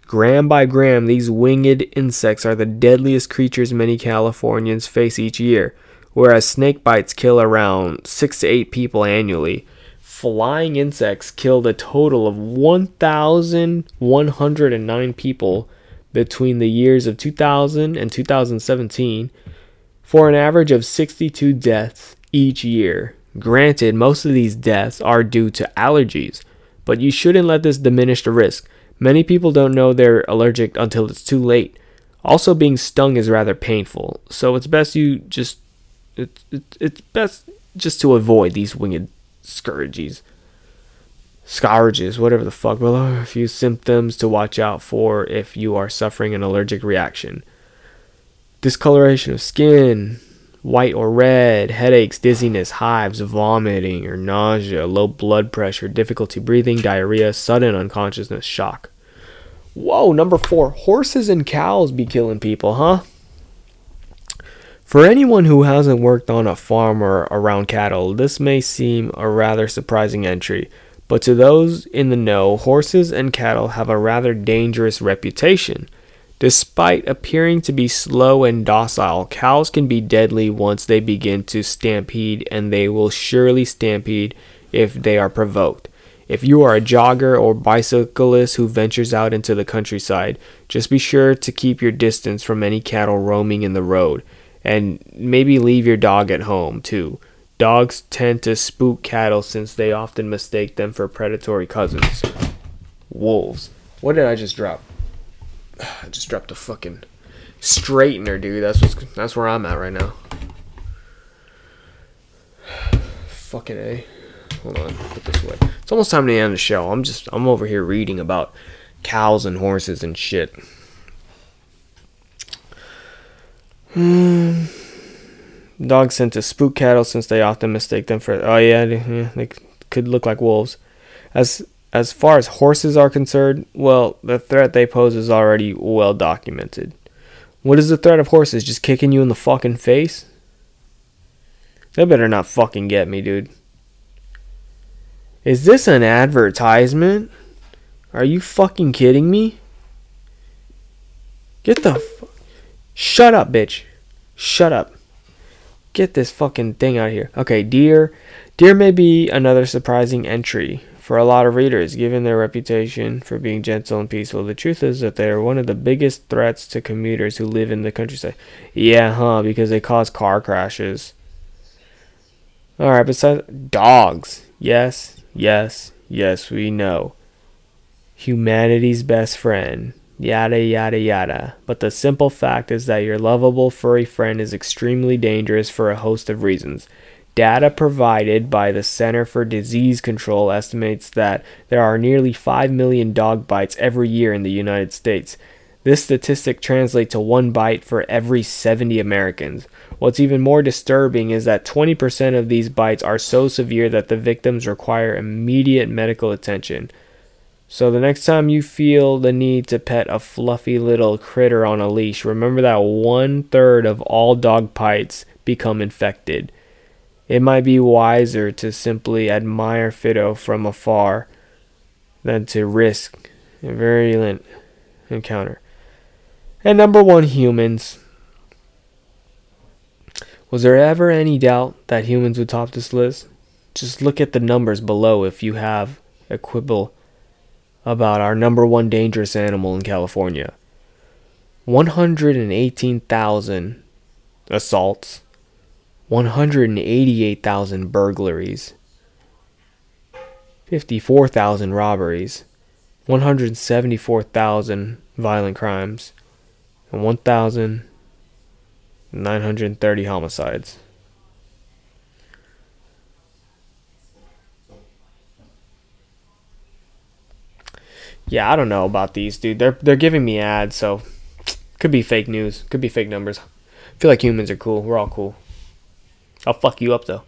Gram by gram, these winged insects are the deadliest creatures many Californians face each year, whereas snake bites kill around 6 to 8 people annually. Flying insects killed a total of 1,109 people between the years of 2000 and 2017 for an average of 62 deaths each year. Granted, most of these deaths are due to allergies, but you shouldn't let this diminish the risk. Many people don't know they're allergic until it's too late. Also, being stung is rather painful, so it's best you just it, it, it's best just to avoid these winged scourges. scourges, whatever the fuck. Below a few symptoms to watch out for if you are suffering an allergic reaction. Discoloration of skin, white or red, headaches, dizziness, hives, vomiting or nausea, low blood pressure, difficulty breathing, diarrhea, sudden unconsciousness, shock. Whoa, number four, horses and cows be killing people, huh? For anyone who hasn't worked on a farm or around cattle, this may seem a rather surprising entry. But to those in the know, horses and cattle have a rather dangerous reputation. Despite appearing to be slow and docile, cows can be deadly once they begin to stampede, and they will surely stampede if they are provoked. If you are a jogger or bicyclist who ventures out into the countryside, just be sure to keep your distance from any cattle roaming in the road, and maybe leave your dog at home too. Dogs tend to spook cattle since they often mistake them for predatory cousins. Wolves. What did I just drop? I just dropped a fucking straightener, dude. That's what's that's where I'm at right now. fucking a. Hold on, put this away. It's almost time to end the show. I'm just I'm over here reading about cows and horses and shit. Hmm. Dogs tend to spook cattle since they often mistake them for. Oh yeah, they could look like wolves. As as far as horses are concerned, well, the threat they pose is already well documented. What is the threat of horses? Just kicking you in the fucking face? They better not fucking get me, dude. Is this an advertisement? Are you fucking kidding me? Get the fuck. Shut up, bitch. Shut up. Get this fucking thing out of here. Okay, deer. Deer may be another surprising entry for a lot of readers, given their reputation for being gentle and peaceful. The truth is that they are one of the biggest threats to commuters who live in the countryside. Yeah, huh? Because they cause car crashes. Alright, besides dogs. Yes, yes, yes, we know. Humanity's best friend yada yada yada. But the simple fact is that your lovable furry friend is extremely dangerous for a host of reasons. Data provided by the Center for Disease Control estimates that there are nearly 5 million dog bites every year in the United States. This statistic translates to one bite for every 70 Americans. What's even more disturbing is that 20% of these bites are so severe that the victims require immediate medical attention. So the next time you feel the need to pet a fluffy little critter on a leash, remember that one third of all dog bites become infected. It might be wiser to simply admire Fido from afar than to risk a virulent encounter. And number one, humans. Was there ever any doubt that humans would top this list? Just look at the numbers below if you have a quibble about our number one dangerous animal in California 118,000 assaults, 188,000 burglaries, 54,000 robberies, 174,000 violent crimes, and 1,930 homicides. Yeah, I don't know about these, dude. They're they're giving me ads, so could be fake news, could be fake numbers. I feel like humans are cool. We're all cool. I'll fuck you up though.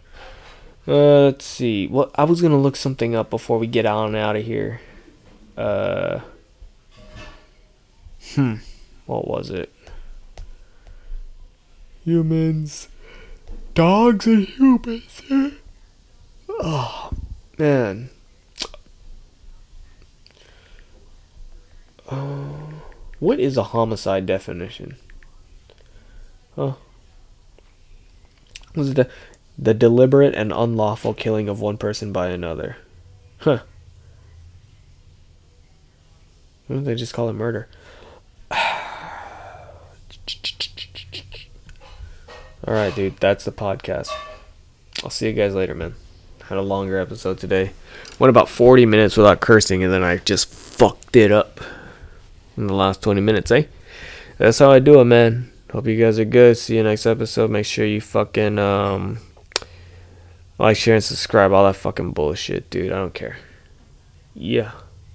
Uh, let's see. What I was gonna look something up before we get on out of here. Uh, hmm. What was it? Humans, dogs, and humans. oh man. Uh, what is a homicide definition? Huh. Was the, the deliberate and unlawful killing of one person by another? Huh. They just call it murder? Alright, dude, that's the podcast. I'll see you guys later, man. Had a longer episode today. Went about 40 minutes without cursing, and then I just fucked it up in the last 20 minutes, eh? That's how I do it, man. Hope you guys are good. See you next episode. Make sure you fucking um like, share, and subscribe. All that fucking bullshit, dude. I don't care. Yeah.